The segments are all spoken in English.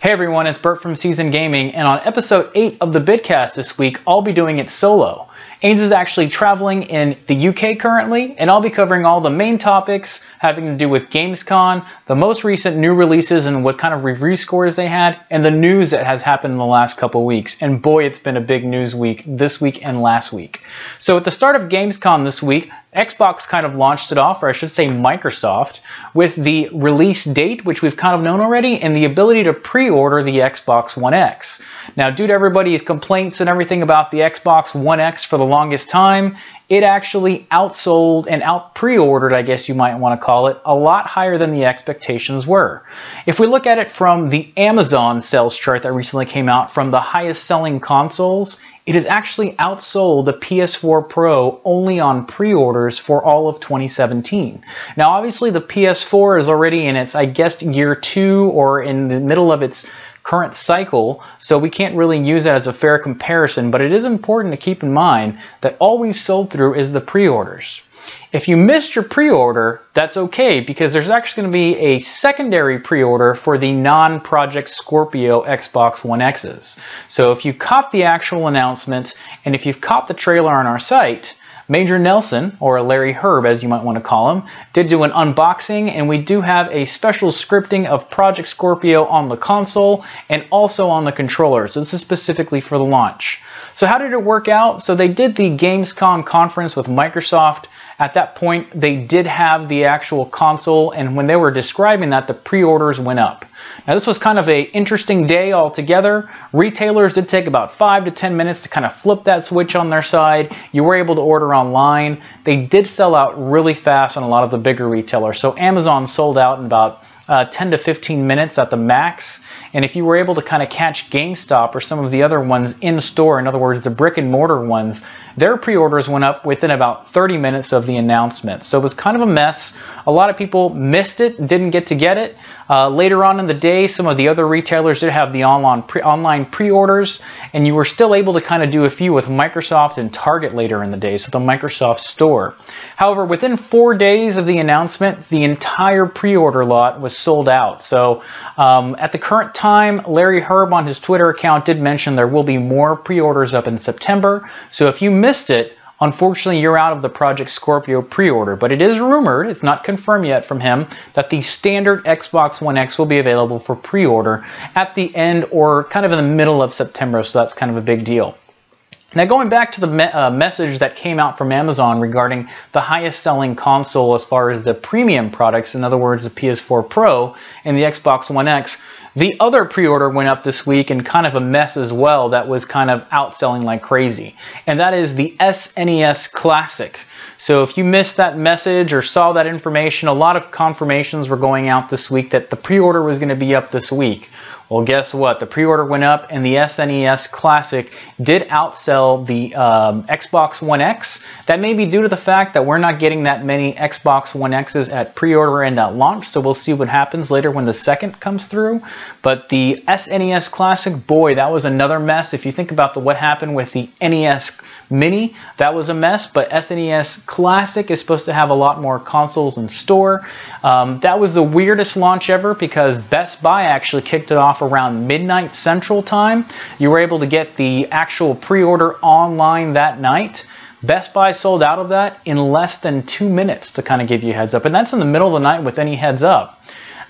Hey everyone, it's Bert from Season Gaming, and on episode 8 of the Bitcast this week, I'll be doing it solo. Ains is actually traveling in the UK currently, and I'll be covering all the main topics having to do with Gamescom, the most recent new releases and what kind of review scores they had, and the news that has happened in the last couple weeks. And boy, it's been a big news week this week and last week. So at the start of Gamescom this week, Xbox kind of launched it off, or I should say Microsoft, with the release date, which we've kind of known already, and the ability to pre-order the Xbox One X. Now, due to everybody's complaints and everything about the Xbox One X for the longest time, it actually outsold and out pre-ordered, I guess you might want to call it, a lot higher than the expectations were. If we look at it from the Amazon sales chart that recently came out from the highest selling consoles, it has actually outsold the PS4 Pro only on pre-orders for all of 2017. Now, obviously, the PS4 is already in its, I guess, year two or in the middle of its current cycle, so we can't really use that as a fair comparison, but it is important to keep in mind that all we've sold through is the pre-orders. If you missed your pre-order, that's okay because there's actually going to be a secondary pre-order for the non-Project Scorpio Xbox One X's. So if you caught the actual announcement and if you've caught the trailer on our site, Major Nelson, or Larry Hryb as you might want to call him, did do an unboxing and we do have a special scripting of Project Scorpio on the console and also on the controller. So this is specifically for the launch. So how did it work out? So they did the Gamescom conference with Microsoft at that point, they did have the actual console, and when they were describing that, the pre-orders went up. Now, this was kind of an interesting day altogether. Retailers did take about five to 10 minutes to kind of flip that switch on their side. You were able to order online. They did sell out really fast on a lot of the bigger retailers. So Amazon sold out in about uh, 10 to 15 minutes at the max. And if you were able to kind of catch GameStop or some of the other ones in store, in other words, the brick and mortar ones, their pre-orders went up within about 30 minutes of the announcement. So it was kind of a mess. A lot of people missed it, didn't get to get it. Uh, later on in the day, some of the other retailers did have the online pre- online pre-orders, and you were still able to kind of do a few with Microsoft and Target later in the day, so the Microsoft Store. However, within four days of the announcement, the entire pre-order lot was sold out. So um, at the current time, Larry Hryb on his Twitter account did mention there will be more pre-orders up in September. So if you missed it, Unfortunately, you're out of the Project Scorpio pre-order, but it is rumored, it's not confirmed yet from him, that the standard Xbox One X will be available for pre-order at the end or kind of in the middle of September, so that's kind of a big deal. Now going back to the me uh, message that came out from Amazon regarding the highest selling console as far as the premium products, in other words the PS4 Pro and the Xbox One X, the other pre-order went up this week and kind of a mess as well that was kind of outselling like crazy. And that is the SNES Classic. So if you missed that message or saw that information, a lot of confirmations were going out this week that the pre-order was going to be up this week. Well, guess what? The pre-order went up and the SNES Classic did outsell the um, Xbox One X. That may be due to the fact that we're not getting that many Xbox One X's at pre-order and at launch, so we'll see what happens later when the second comes through. But the SNES Classic, boy, that was another mess. If you think about the, what happened with the NES Mini, that was a mess, but SNES Classic is supposed to have a lot more consoles in store. Um, that was the weirdest launch ever because Best Buy actually kicked it off around midnight Central Time. You were able to get the actual pre-order online that night. Best Buy sold out of that in less than two minutes to kind of give you a heads up, and that's in the middle of the night with any heads up.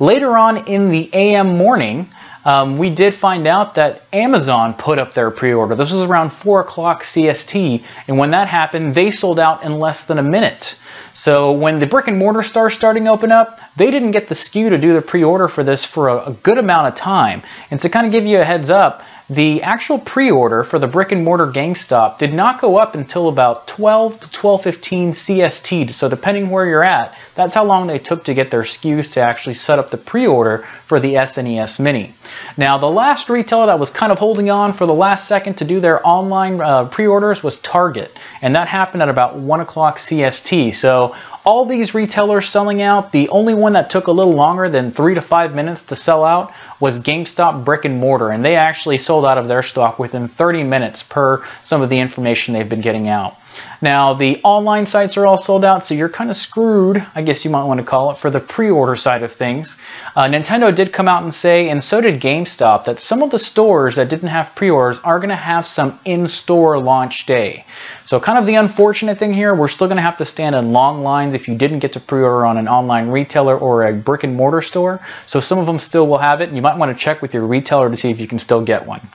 Later on in the AM morning, um, we did find out that Amazon put up their pre-order. This was around 4 o'clock CST, and when that happened, they sold out in less than a minute. So when the brick and mortar stars starting to open up, they didn't get the SKU to do the pre-order for this for a, a good amount of time. And to kind of give you a heads up, the actual pre-order for the brick and mortar GameStop did not go up until about 12 to 12:15 CST. So depending where you're at, that's how long they took to get their SKUs to actually set up the pre-order for the SNES Mini. Now, the last retailer that was kind of holding on for the last second to do their online uh, pre-orders was Target, and that happened at about 1 o'clock CST. So all these retailers selling out, the only one that took a little longer than three to five minutes to sell out was GameStop brick and mortar, and they actually sold out of their stock within 30 minutes per some of the information they've been getting out. Now, the online sites are all sold out, so you're kind of screwed, I guess you might want to call it, for the pre order side of things. Uh, Nintendo did come out and say, and so did GameStop, that some of the stores that didn't have pre orders are going to have some in store launch day. So, kind of the unfortunate thing here, we're still going to have to stand in long lines if you didn't get to pre order on an online retailer or a brick and mortar store. So, some of them still will have it. And you might want to check with your retailer to see if you can still get one.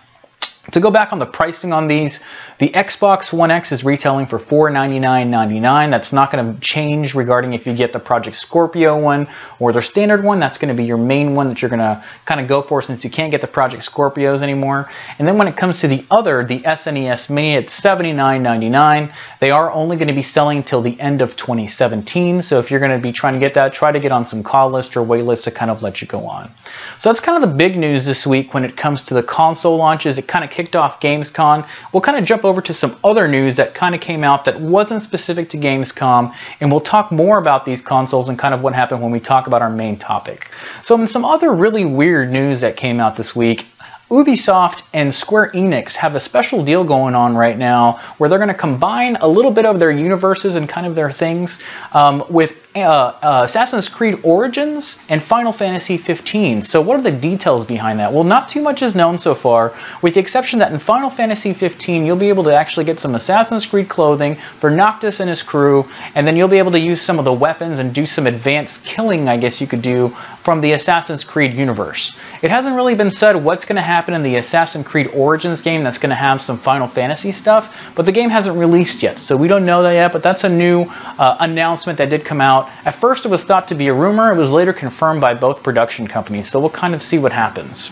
To go back on the pricing on these, the Xbox One X is retailing for $499.99. That's not going to change regarding if you get the Project Scorpio one or their standard one. That's going to be your main one that you're going to kind of go for since you can't get the Project Scorpios anymore. And then when it comes to the other, the SNES Mini, it's $79.99. They are only going to be selling till the end of 2017. So if you're going to be trying to get that, try to get on some call list or wait list to kind of let you go on. So that's kind of the big news this week when it comes to the console launches. It kind of kicked off Gamescom. We'll kind of jump over to some other news that kind of came out that wasn't specific to Gamescom, and we'll talk more about these consoles and kind of what happened when we talk about our main topic. So, in some other really weird news that came out this week, Ubisoft and Square Enix have a special deal going on right now where they're going to combine a little bit of their universes and kind of their things um, with uh, uh, Assassin's Creed Origins and Final Fantasy 15. So, what are the details behind that? Well, not too much is known so far, with the exception that in Final Fantasy 15, you'll be able to actually get some Assassin's Creed clothing for Noctis and his crew, and then you'll be able to use some of the weapons and do some advanced killing, I guess you could do, from the Assassin's Creed universe. It hasn't really been said what's going to happen in the Assassin's Creed Origins game that's going to have some Final Fantasy stuff, but the game hasn't released yet, so we don't know that yet, but that's a new uh, announcement that did come out at first, it was thought to be a rumor. It was later confirmed by both production companies, so we'll kind of see what happens.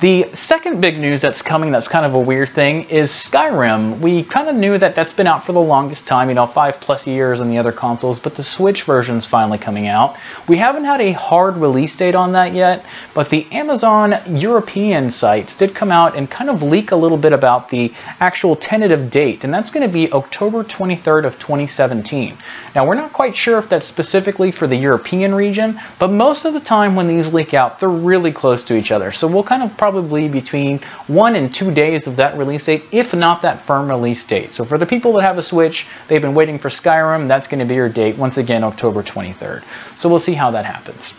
The second big news that's coming that's kind of a weird thing is Skyrim. We kind of knew that that's been out for the longest time, you know, five plus years on the other consoles, but the Switch version is finally coming out. We haven't had a hard release date on that yet, but the Amazon European sites did come out and kind of leak a little bit about the actual tentative date, and that's going to be October 23rd of 2017. Now, we're not quite sure if that's specifically for the European region, but most of the time when these leak out, they're really close to each other. So we'll kind of probably between one and two days of that release date, if not that firm release date. So for the people that have a Switch, they've been waiting for Skyrim, that's going to be your date, once again, October 23rd. So we'll see how that happens.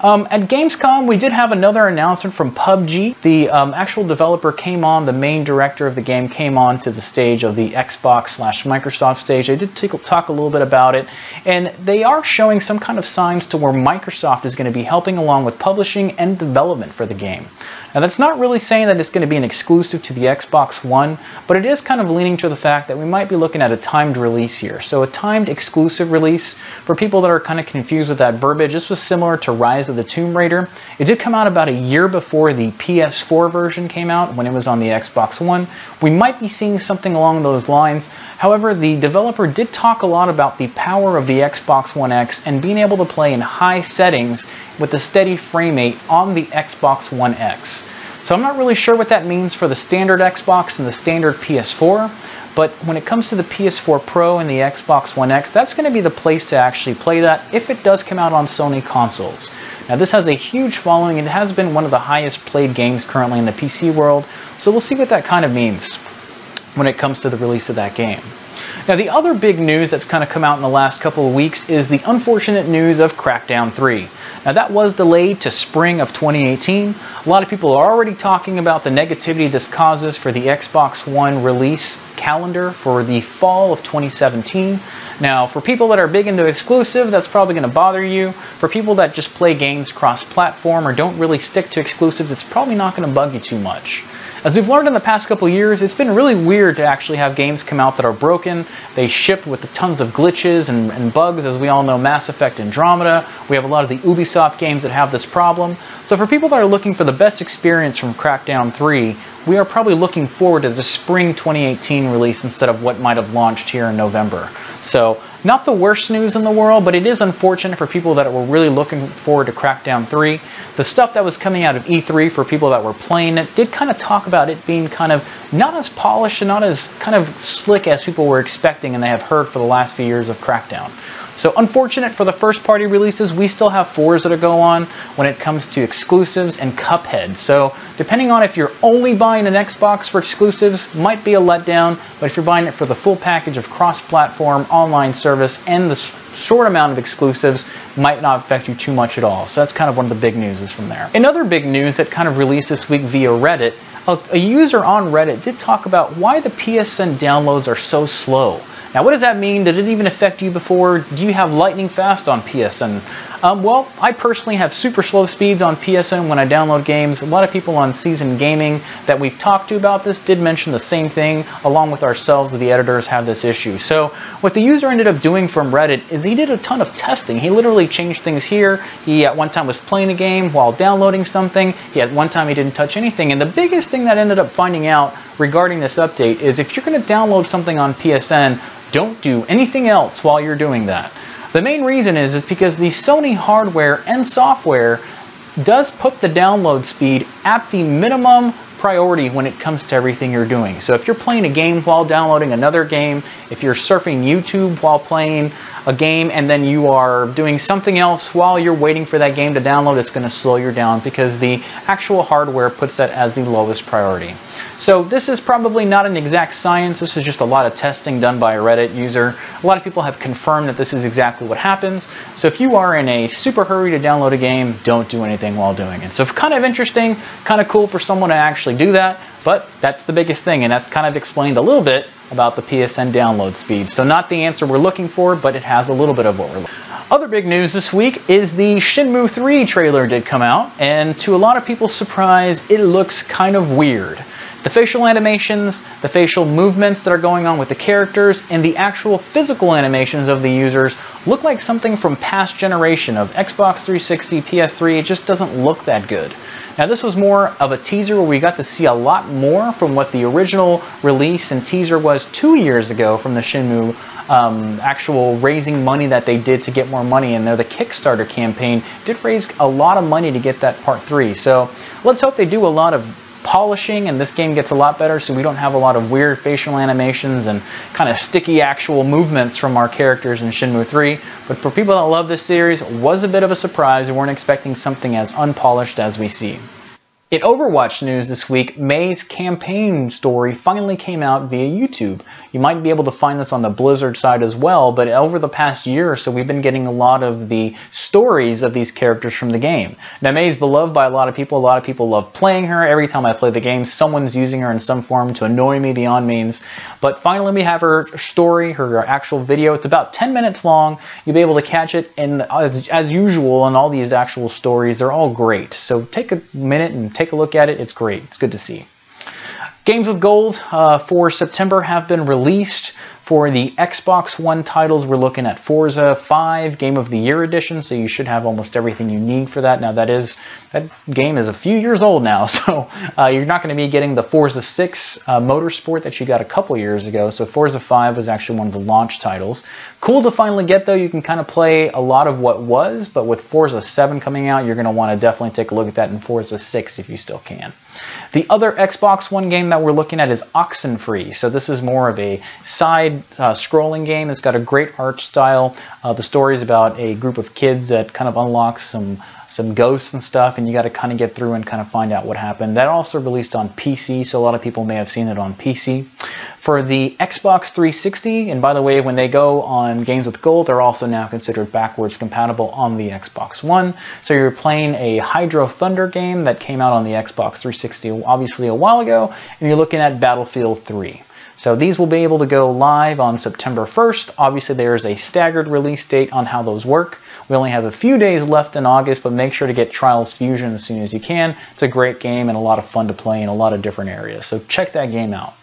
Um, at Gamescom, we did have another announcement from PUBG. The um, actual developer came on, the main director of the game came on to the stage of the Xbox slash Microsoft stage. They did talk a little bit about it, and they are showing some kind of signs to where Microsoft is going to be helping along with publishing and development for the game. Now that's not really saying that it's going to be an exclusive to the Xbox One, but it is kind of leaning to the fact that we might be looking at a timed release here. So a timed exclusive release, for people that are kind of confused with that verbiage, this was similar to Rise of the Tomb Raider. It did come out about a year before the PS4 version came out when it was on the Xbox One. We might be seeing something along those lines. However, the developer did talk a lot about the power of the Xbox One X and being able to play in high settings with a steady frame rate on the Xbox One X. So I'm not really sure what that means for the standard Xbox and the standard PS4, but when it comes to the PS4 Pro and the Xbox One X, that's going to be the place to actually play that if it does come out on Sony consoles. Now this has a huge following, it has been one of the highest played games currently in the PC world, so we'll see what that kind of means when it comes to the release of that game. Now, the other big news that's kind of come out in the last couple of weeks is the unfortunate news of Crackdown 3. Now, that was delayed to spring of 2018. A lot of people are already talking about the negativity this causes for the Xbox One release calendar for the fall of 2017. Now, for people that are big into exclusive, that's probably going to bother you. For people that just play games cross platform or don't really stick to exclusives, it's probably not going to bug you too much. As we've learned in the past couple years, it's been really weird to actually have games come out that are broken. They ship with tons of glitches and, and, bugs. As we all know, Mass Effect Andromeda. We have a lot of the Ubisoft games that have this problem. So for people that are looking for the best experience from Crackdown 3, we are probably looking forward to the spring 2018 release instead of what might have launched here in November. So Not the worst news in the world, but it is unfortunate for people that were really looking forward to Crackdown 3. The stuff that was coming out of E3 for people that were playing it did kind of talk about it being kind of not as polished and not as kind of slick as people were expecting and they have heard for the last few years of Crackdown. So unfortunate for the first party releases, we still have fours that are go on when it comes to exclusives and Cuphead. So depending on if you're only buying an Xbox for exclusives, might be a letdown, but if you're buying it for the full package of cross-platform online service and the short amount of exclusives, might not affect you too much at all. So that's kind of one of the big news is from there. Another big news that kind of released this week via Reddit, a user on Reddit did talk about why the PSN downloads are so slow. Now, what does that mean? Did it even affect you before? Do you have lightning fast on PSN? Um, well, I personally have super slow speeds on PSN when I download games. A lot of people on Season Gaming that we've talked to about this did mention the same thing, along with ourselves, the editors have this issue. So what the user ended up doing from Reddit is he did a ton of testing. He literally changed things here. He at one time was playing a game while downloading something. He at one time he didn't touch anything. And the biggest thing that ended up finding out regarding this update is if you're going to download something on PSN, don't do anything else while you're doing that. The main reason is, is because the Sony hardware and software does put the download speed at the minimum priority when it comes to everything you're doing. So if you're playing a game while downloading another game, if you're surfing YouTube while playing a game and then you are doing something else while you're waiting for that game to download, it's going to slow you down because the actual hardware puts that as the lowest priority. So this is probably not an exact science. This is just a lot of testing done by a Reddit user. A lot of people have confirmed that this is exactly what happens. So if you are in a super hurry to download a game, don't do anything while doing it. So kind of interesting, kind of cool for someone to actually do that. But that's the biggest thing, and that's kind of explained a little bit about the PSN download speed. So not the answer we're looking for, but it has a little bit of what we're looking for. Other big news this week is the Shenmue 3 trailer did come out, and to a lot of people's surprise, it looks kind of weird. The facial animations, the facial movements that are going on with the characters, and the actual physical animations of the users look like something from past generation of Xbox 360, PS3. It just doesn't look that good. Now this was more of a teaser where we got to see a lot more from what the original release and teaser was two years ago from the Shenmue um, actual raising money that they did to get more money in there. The Kickstarter campaign did raise a lot of money to get that part three. So let's hope they do a lot of polishing and this game gets a lot better so we don't have a lot of weird facial animations and kind of sticky actual movements from our characters in Shenmue 3. But for people that love this series, was a bit of a surprise. We weren't expecting something as unpolished as we see. In Overwatch news this week, Mei's campaign story finally came out via YouTube. You might be able to find this on the Blizzard side as well, but over the past year or so, we've been getting a lot of the stories of these characters from the game. Now, Mei is beloved by a lot of people. A lot of people love playing her. Every time I play the game, someone's using her in some form to annoy me beyond means. But finally, we have her story, her actual video. It's about 10 minutes long. You'll be able to catch it, and as, as usual in all these actual stories, they're all great. So take a minute and take a look at it. It's great. It's good to see. Games with Gold uh, for September have been released. For the Xbox One titles, we're looking at Forza 5 Game of the Year Edition, so you should have almost everything you need for that. Now that is that game is a few years old now, so uh, you're not going to be getting the Forza 6 uh, Motorsport that you got a couple years ago. So Forza 5 was actually one of the launch titles. Cool to finally get though. You can kind of play a lot of what was, but with Forza 7 coming out, you're going to want to definitely take a look at that in Forza 6 if you still can. The other Xbox One game that we're looking at is Oxenfree. So this is more of a side uh, scrolling game. It's got a great art style. Uh, the story is about a group of kids that kind of unlocks some some ghosts and stuff, and you got to kind of get through and kind of find out what happened. That also released on PC, so a lot of people may have seen it on PC. For the Xbox 360, and by the way, when they go on Games with Gold, they're also now considered backwards compatible on the Xbox One. So you're playing a Hydro Thunder game that came out on the Xbox 360 obviously a while ago, and you're looking at Battlefield 3. So these will be able to go live on September 1st. Obviously, there is a staggered release date on how those work. We only have a few days left in August, but make sure to get Trials Fusion as soon as you can. It's a great game and a lot of fun to play in a lot of different areas. So check that game out.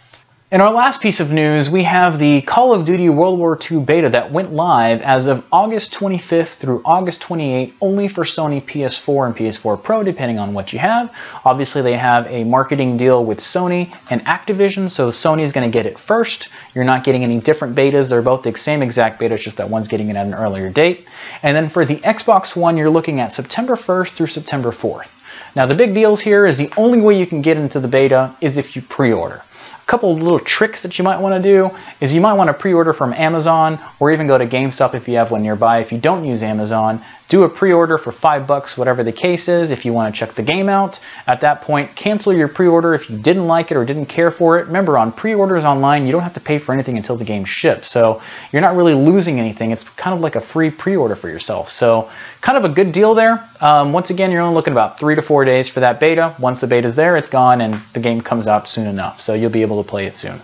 In our last piece of news, we have the Call of Duty World War II beta that went live as of August 25th through August 28th, only for Sony PS4 and PS4 Pro, depending on what you have. Obviously, they have a marketing deal with Sony and Activision, so Sony is going to get it first. You're not getting any different betas. They're both the same exact beta, it's just that one's getting it at an earlier date. And then for the Xbox One, you're looking at September 1st through September 4th. Now, the big deals here is the only way you can get into the beta is if you pre-order. A couple little tricks that you might want to do is you might want to pre-order from Amazon or even go to GameStop if you have one nearby. If you don't use Amazon, do a pre-order for five bucks, whatever the case is, if you want to check the game out. At that point, cancel your pre-order if you didn't like it or didn't care for it. Remember, on pre-orders online, you don't have to pay for anything until the game ships. So you're not really losing anything. It's kind of like a free pre-order for yourself. So kind of a good deal there. Um, once again, you're only looking about three to four days for that beta. Once the beta's there, it's gone and the game comes out soon enough. So you'll be able to play it soon.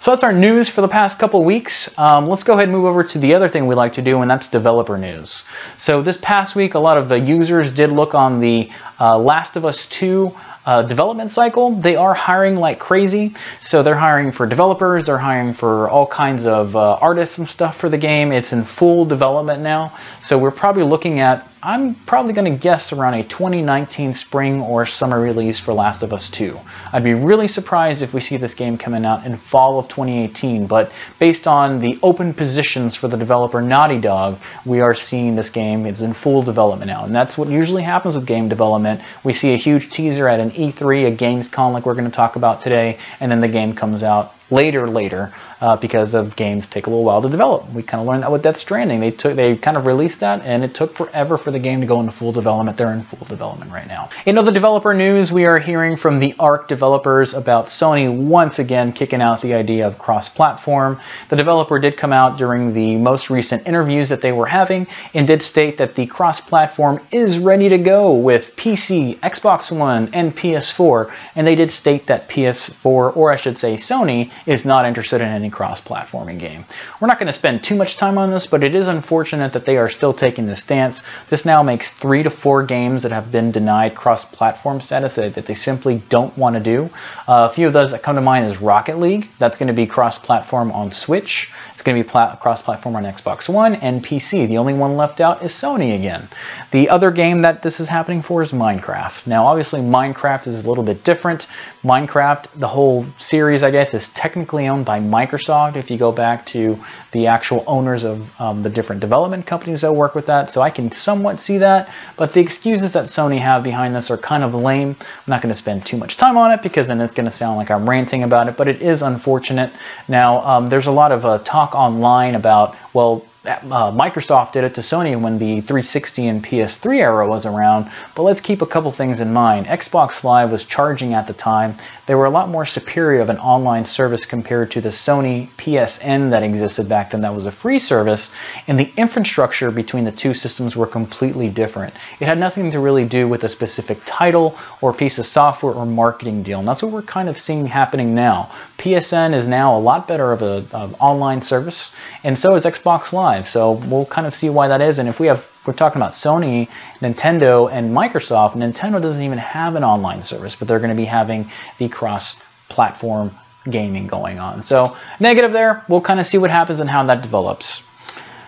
So that's our news for the past couple weeks. Um, let's go ahead and move over to the other thing we like to do, and that's developer news. So this past week, a lot of the users did look on the uh, Last of Us 2 uh, development cycle, they are hiring like crazy. So they're hiring for developers, they're hiring for all kinds of uh, artists and stuff for the game. It's in full development now. So we're probably looking at I'm probably going to guess around a 2019 spring or summer release for Last of Us 2. I'd be really surprised if we see this game coming out in fall of 2018, but based on the open positions for the developer Naughty Dog, we are seeing this game is in full development now. And that's what usually happens with game development. We see a huge teaser at an E3, a Gamescom like we're going to talk about today, and then the game comes out later later uh, because of games take a little while to develop. We kind of learned that with Death Stranding. They took they kind of released that and it took forever for the game to go into full development. They're in full development right now. In other developer news, we are hearing from the ARK developers about Sony once again kicking out the idea of cross-platform. The developer did come out during the most recent interviews that they were having and did state that the cross-platform is ready to go with PC, Xbox One, and PS4. And they did state that PS4, or I should say Sony, is not interested in any cross-platforming game. We're not going to spend too much time on this, but it is unfortunate that they are still taking this stance. This now makes three to four games that have been denied cross-platform status that, they simply don't want to do. Uh, a few of those that come to mind is Rocket League. That's going to be cross-platform on Switch. It's going to be cross-platform on Xbox One and PC. The only one left out is Sony again. The other game that this is happening for is Minecraft. Now, obviously, Minecraft is a little bit different. Minecraft, the whole series, I guess, is technically owned by Microsoft if you go back to the actual owners of um, the different development companies that work with that. So I can somewhat see that, but the excuses that Sony have behind this are kind of lame. I'm not going to spend too much time on it because then it's going to sound like I'm ranting about it, but it is unfortunate. Now, um, there's a lot of uh, talk online about, well, uh, Microsoft did it to Sony when the 360 and PS3 era was around, but let's keep a couple things in mind. Xbox Live was charging at the time. They were a lot more superior of an online service compared to the Sony PSN that existed back then that was a free service, and the infrastructure between the two systems were completely different. It had nothing to really do with a specific title or piece of software or marketing deal, and that's what we're kind of seeing happening now. PSN is now a lot better of an online service, and so is Xbox Live. So we'll kind of see why that is. And if we have, we're talking about Sony, Nintendo, and Microsoft. Nintendo doesn't even have an online service, but they're going to be having the cross-platform gaming going on. So negative there. We'll kind of see what happens and how that develops.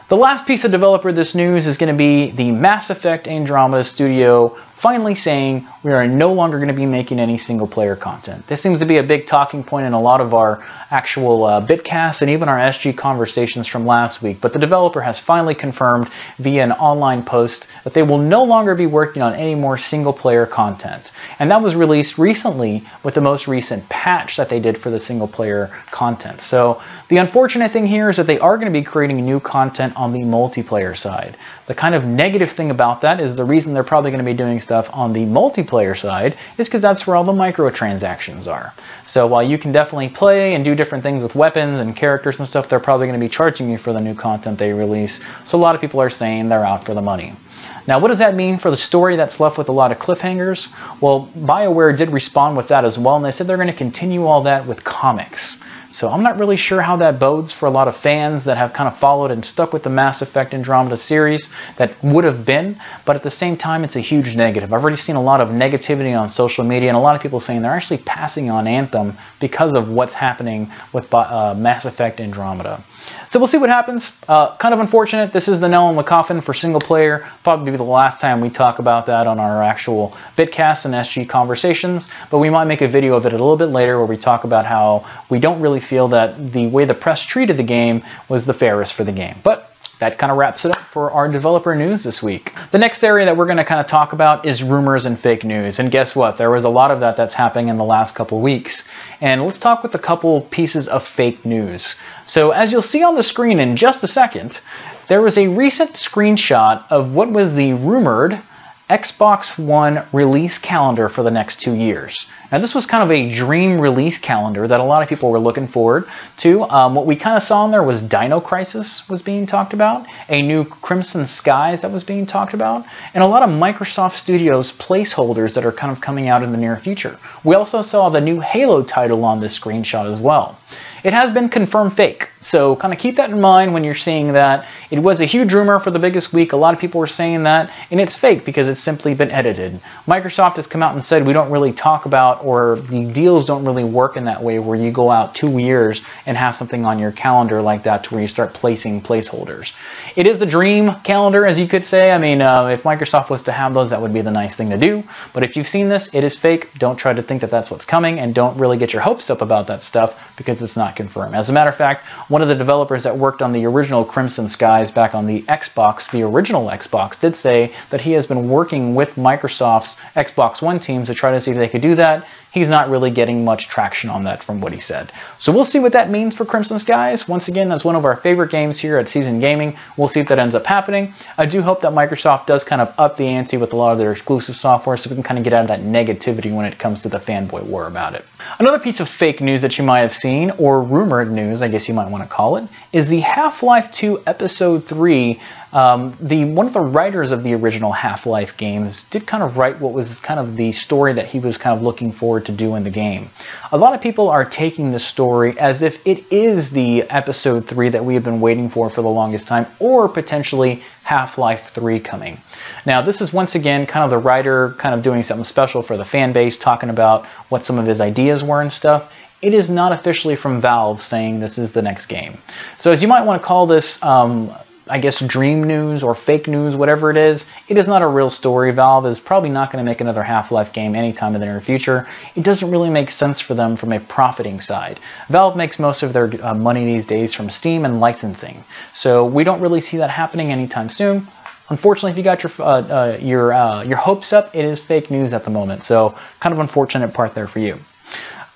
The last piece of developer this news is going to be the Mass Effect Andromeda Studio finally saying we are no longer going to be making any single player content. This seems to be a big talking point in a lot of our actual uh, bitcasts and even our SG conversations from last week. But the developer has finally confirmed via an online post that they will no longer be working on any more single player content. And that was released recently with the most recent patch that they did for the single player content. So the unfortunate thing here is that they are going to be creating new content on the multiplayer side. The kind of negative thing about that is the reason they're probably going to be doing stuff on the multiplayer side is because that's where all the microtransactions are. So while you can definitely play and do different things with weapons and characters and stuff, they're probably going to be charging you for the new content they release. So a lot of people are saying they're out for the money. Now, what does that mean for the story that's left with a lot of cliffhangers? Well, BioWare did respond with that as well, and they said they're going to continue all that with comics. So I'm not really sure how that bodes for a lot of fans that have kind of followed and stuck with the Mass Effect Andromeda series that would have been, but at the same time, it's a huge negative. I've already seen a lot of negativity on social media and a lot of people saying they're actually passing on Anthem because of what's happening with uh, Mass Effect Andromeda. So we'll see what happens. Uh, kind of unfortunate. This is the nail in the coffin for single player. Probably be the last time we talk about that on our actual Bitcast and SG conversations, but we might make a video of it a little bit later where we talk about how we don't really feel that the way the press treated the game was the fairest for the game. But that kind of wraps it up for our developer news this week. The next area that we're going to kind of talk about is rumors and fake news. And guess what? There was a lot of that that's happening in the last couple weeks. And let's talk with a couple pieces of fake news. So as you'll see on the screen in just a second, there was a recent screenshot of what was the rumored Xbox One release calendar for the next two years. Now, this was kind of a dream release calendar that a lot of people were looking forward to. Um, what we kind of saw in there was Dino Crisis was being talked about, a new Crimson Skies that was being talked about, and a lot of Microsoft Studios placeholders that are kind of coming out in the near future. We also saw the new Halo title on this screenshot as well. It has been confirmed fake, so kind of keep that in mind when you're seeing that. It was a huge rumor for the biggest week. A lot of people were saying that, and it's fake because it's simply been edited. Microsoft has come out and said we don't really talk about, or the deals don't really work in that way where you go out two years and have something on your calendar like that to where you start placing placeholders. It is the dream calendar, as you could say. I mean, uh, if Microsoft was to have those, that would be the nice thing to do. But if you've seen this, it is fake. Don't try to think that that's what's coming, and don't really get your hopes up about that stuff because it's not confirmed. As a matter of fact, one of the developers that worked on the original Crimson Skies back on the Xbox, the original Xbox, did say that he has been working with Microsoft's Xbox One teams to try to see if they could do that he's not really getting much traction on that from what he said. So we'll see what that means for Crimson Skies. Once again, that's one of our favorite games here at Season Gaming. We'll see if that ends up happening. I do hope that Microsoft does kind of up the ante with a lot of their exclusive software so we can kind of get out of that negativity when it comes to the fanboy war about it. Another piece of fake news that you might have seen, or rumored news, I guess you might want to call it, is the Half-Life 2 Episode 3 um, the one of the writers of the original Half-Life games did kind of write what was kind of the story that he was kind of looking forward to do in the game. A lot of people are taking the story as if it is the episode 3 that we have been waiting for for the longest time, or potentially Half-Life 3 coming. Now, this is once again kind of the writer kind of doing something special for the fan base, talking about what some of his ideas were and stuff it is not officially from Valve saying this is the next game. So as you might want to call this um, I guess, dream news or fake news, whatever it is, it is not a real story. Valve is probably not going to make another Half-Life game anytime in the near future. It doesn't really make sense for them from a profiting side. Valve makes most of their uh, money these days from Steam and licensing, so we don't really see that happening anytime soon. Unfortunately, if you got your uh, uh, your uh, your hopes up, it is fake news at the moment. So kind of unfortunate part there for you.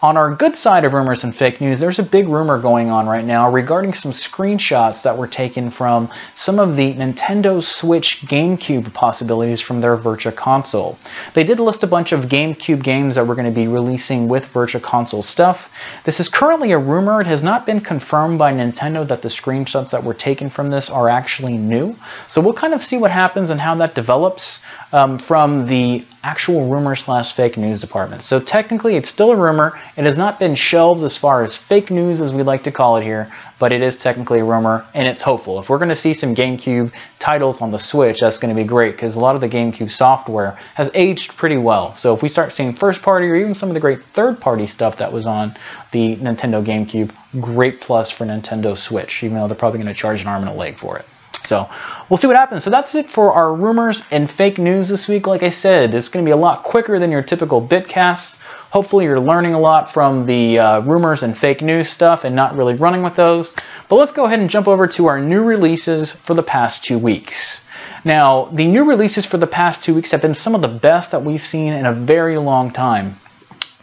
On our good side of rumors and fake news, there's a big rumor going on right now regarding some screenshots that were taken from some of the Nintendo Switch GameCube possibilities from their Virtual Console. They did list a bunch of GameCube games that we're going to be releasing with Virtual Console stuff. This is currently a rumor. It has not been confirmed by Nintendo that the screenshots that were taken from this are actually new. So we'll kind of see what happens and how that develops um, from the actual rumor slash fake news department. So technically it's still a rumor. It has not been shelved as far as fake news as we like to call it here, but it is technically a rumor and it's hopeful. If we're going to see some GameCube titles on the Switch, that's going to be great because a lot of the GameCube software has aged pretty well. So if we start seeing first party or even some of the great third party stuff that was on the Nintendo GameCube, great plus for Nintendo Switch, even though they're probably going to charge an arm and a leg for it. So we'll see what happens. So that's it for our rumors and fake news this week. Like I said, it's going to be a lot quicker than your typical Bitcast. Hopefully you're learning a lot from the uh, rumors and fake news stuff and not really running with those. But let's go ahead and jump over to our new releases for the past two weeks. Now, the new releases for the past two weeks have been some of the best that we've seen in a very long time.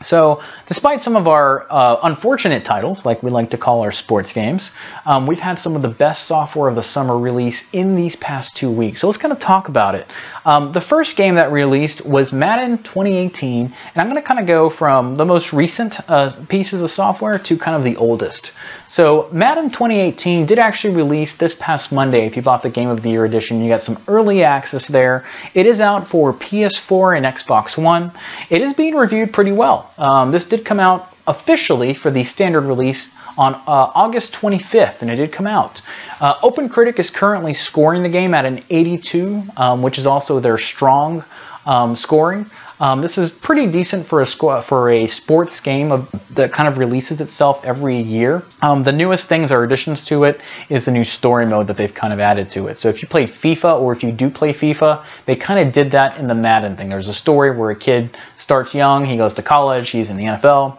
So, despite some of our uh, unfortunate titles, like we like to call our sports games, um, we've had some of the best software of the summer release in these past two weeks. So, let's kind of talk about it. Um, the first game that released was Madden 2018, and I'm going to kind of go from the most recent uh, pieces of software to kind of the oldest. So, Madden 2018 did actually release this past Monday. If you bought the Game of the Year edition, you got some early access there. It is out for PS4 and Xbox One. It is being reviewed pretty well. Um, this did come out officially for the standard release on uh, August 25th, and it did come out. Uh, OpenCritic is currently scoring the game at an 82, um, which is also their strong um, scoring. Um, this is pretty decent for a for a sports game of, that kind of releases itself every year. Um, the newest things or additions to it is the new story mode that they've kind of added to it. So if you play FIFA or if you do play FIFA, they kind of did that in the Madden thing. There's a story where a kid starts young, he goes to college, he's in the NFL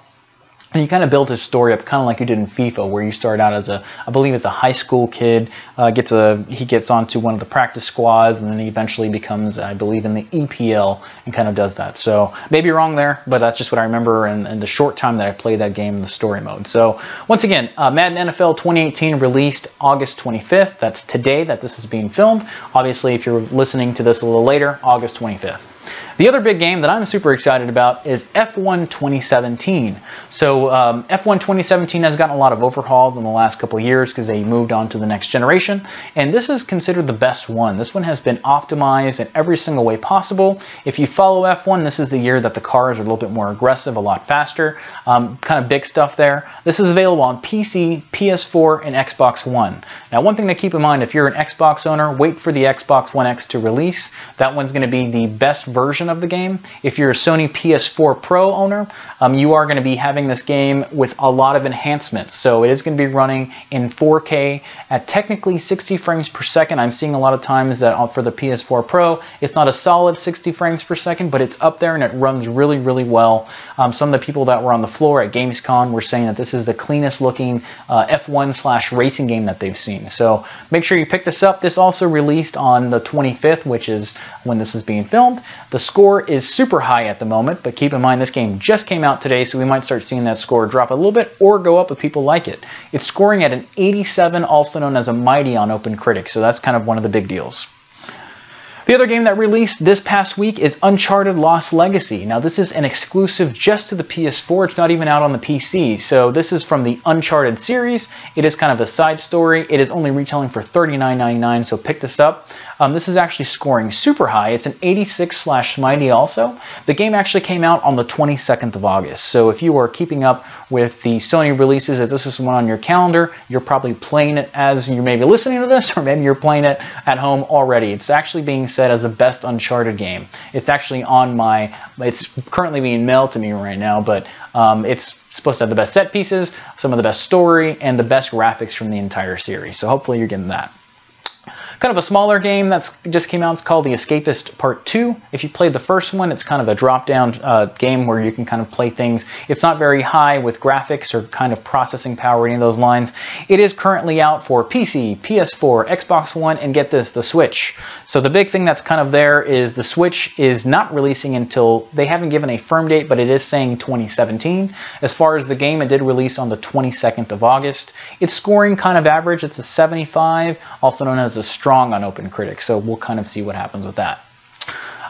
and you kind of build his story up kind of like you did in FIFA, where you start out as a, I believe it's a high school kid, uh, gets a, he gets onto one of the practice squads, and then he eventually becomes, I believe, in the EPL, and kind of does that. So maybe wrong there, but that's just what I remember in, in the short time that I played that game in the story mode. So once again, uh, Madden NFL 2018 released August 25th. That's today that this is being filmed. Obviously, if you're listening to this a little later, August 25th. The other big game that I'm super excited about is F1 2017. So um, F1 2017 has gotten a lot of overhauls in the last couple of years because they moved on to the next generation, and this is considered the best one. This one has been optimized in every single way possible. If you follow F1, this is the year that the cars are a little bit more aggressive, a lot faster, um, kind of big stuff there. This is available on PC, PS4, and Xbox One. Now, one thing to keep in mind, if you're an Xbox owner, wait for the Xbox One X to release. That one's going to be the best version of the game. If you're a Sony PS4 Pro owner, um, you are going to be having this game with a lot of enhancements. So it is going to be running in 4K at technically 60 frames per second. I'm seeing a lot of times that uh, for the PS4 Pro, it's not a solid 60 frames per second, but it's up there and it runs really, really well. Um, some of the people that were on the floor at Gamescom were saying that this is the cleanest looking uh, F1 slash racing game that they've seen. So make sure you pick this up. This also released on the 25th, which is when this is being filmed. The score is super high at the moment, but keep in mind this game just came out today, so we might start seeing that score drop a little bit or go up if people like it. It's scoring at an 87, also known as a mighty on OpenCritic, so that's kind of one of the big deals. The other game that released this past week is Uncharted Lost Legacy. Now, this is an exclusive just to the PS4. It's not even out on the PC. So, this is from the Uncharted series. It is kind of a side story. It is only retailing for $39.99, so pick this up. Um, this is actually scoring super high. It's an 86 slash Mighty also. The game actually came out on the 22nd of August. So if you are keeping up with the Sony releases, as this is one on your calendar, you're probably playing it as you may be listening to this, or maybe you're playing it at home already. It's actually being said as the best Uncharted game. It's actually on my, it's currently being mailed to me right now, but um, it's supposed to have the best set pieces, some of the best story, and the best graphics from the entire series. So hopefully you're getting that kind of a smaller game that's just came out. It's called The Escapist Part 2. If you played the first one, it's kind of a drop-down uh, game where you can kind of play things. It's not very high with graphics or kind of processing power, of those lines. It is currently out for PC, PS4, Xbox One, and get this, the Switch. So the big thing that's kind of there is the Switch is not releasing until, they haven't given a firm date, but it is saying 2017. As far as the game, it did release on the 22nd of August. It's scoring kind of average. It's a 75, also known as a strong strong on OpenCritic, so we'll kind of see what happens with that.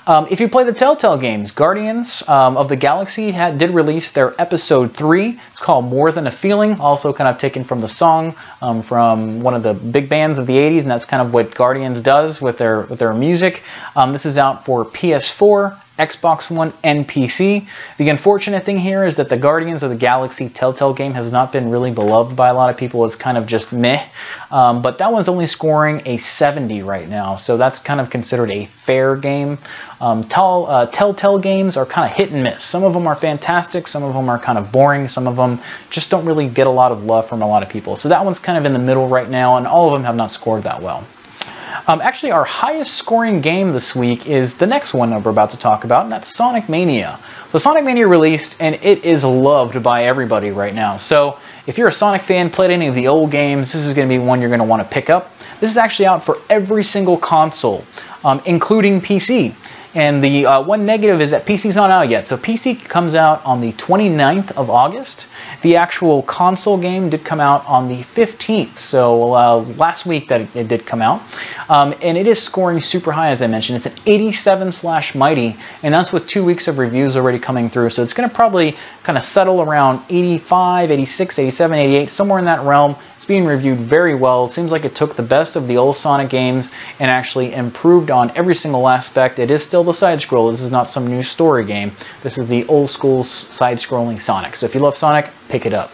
Um, if you play the Telltale games, Guardians um, of the Galaxy did release their episode 3. It's called More Than a Feeling, also kind of taken from the song um, from one of the big bands of the 80s, and that's kind of what Guardians does with their, with their music. Um, this is out for PS4, Xbox One, and PC. The unfortunate thing here is that the Guardians of the Galaxy Telltale game has not been really beloved by a lot of people. It's kind of just meh. Um, but that one's only scoring a 70 right now, so that's kind of considered a fair game. Um, tell, uh, Telltale games are kind of hit and miss. Some of them are fantastic, some of them are kind of boring, some of them just don't really get a lot of love from a lot of people. So that one's kind of in the middle right now, and all of them have not scored that well. Um, actually, our highest scoring game this week is the next one that we're about to talk about, and that's Sonic Mania. So Sonic Mania released, and it is loved by everybody right now. So if you're a Sonic fan, played any of the old games, this is going to be one you're going to want to pick up. This is actually out for every single console, um, including PC. And the uh, one negative is that PC's not out yet. So PC comes out on the 29th of August. The actual console game did come out on the 15th. So uh, last week that it, did come out. Um, and it is scoring super high, as I mentioned. It's an 87 slash mighty. And that's with two weeks of reviews already coming through. So it's going to probably kind of settle around 85, 86, 87, 88, somewhere in that realm being reviewed very well. It seems like it took the best of the old Sonic games and actually improved on every single aspect. It is still the side scroll. This is not some new story game. This is the old school side scrolling Sonic. So if you love Sonic, pick it up.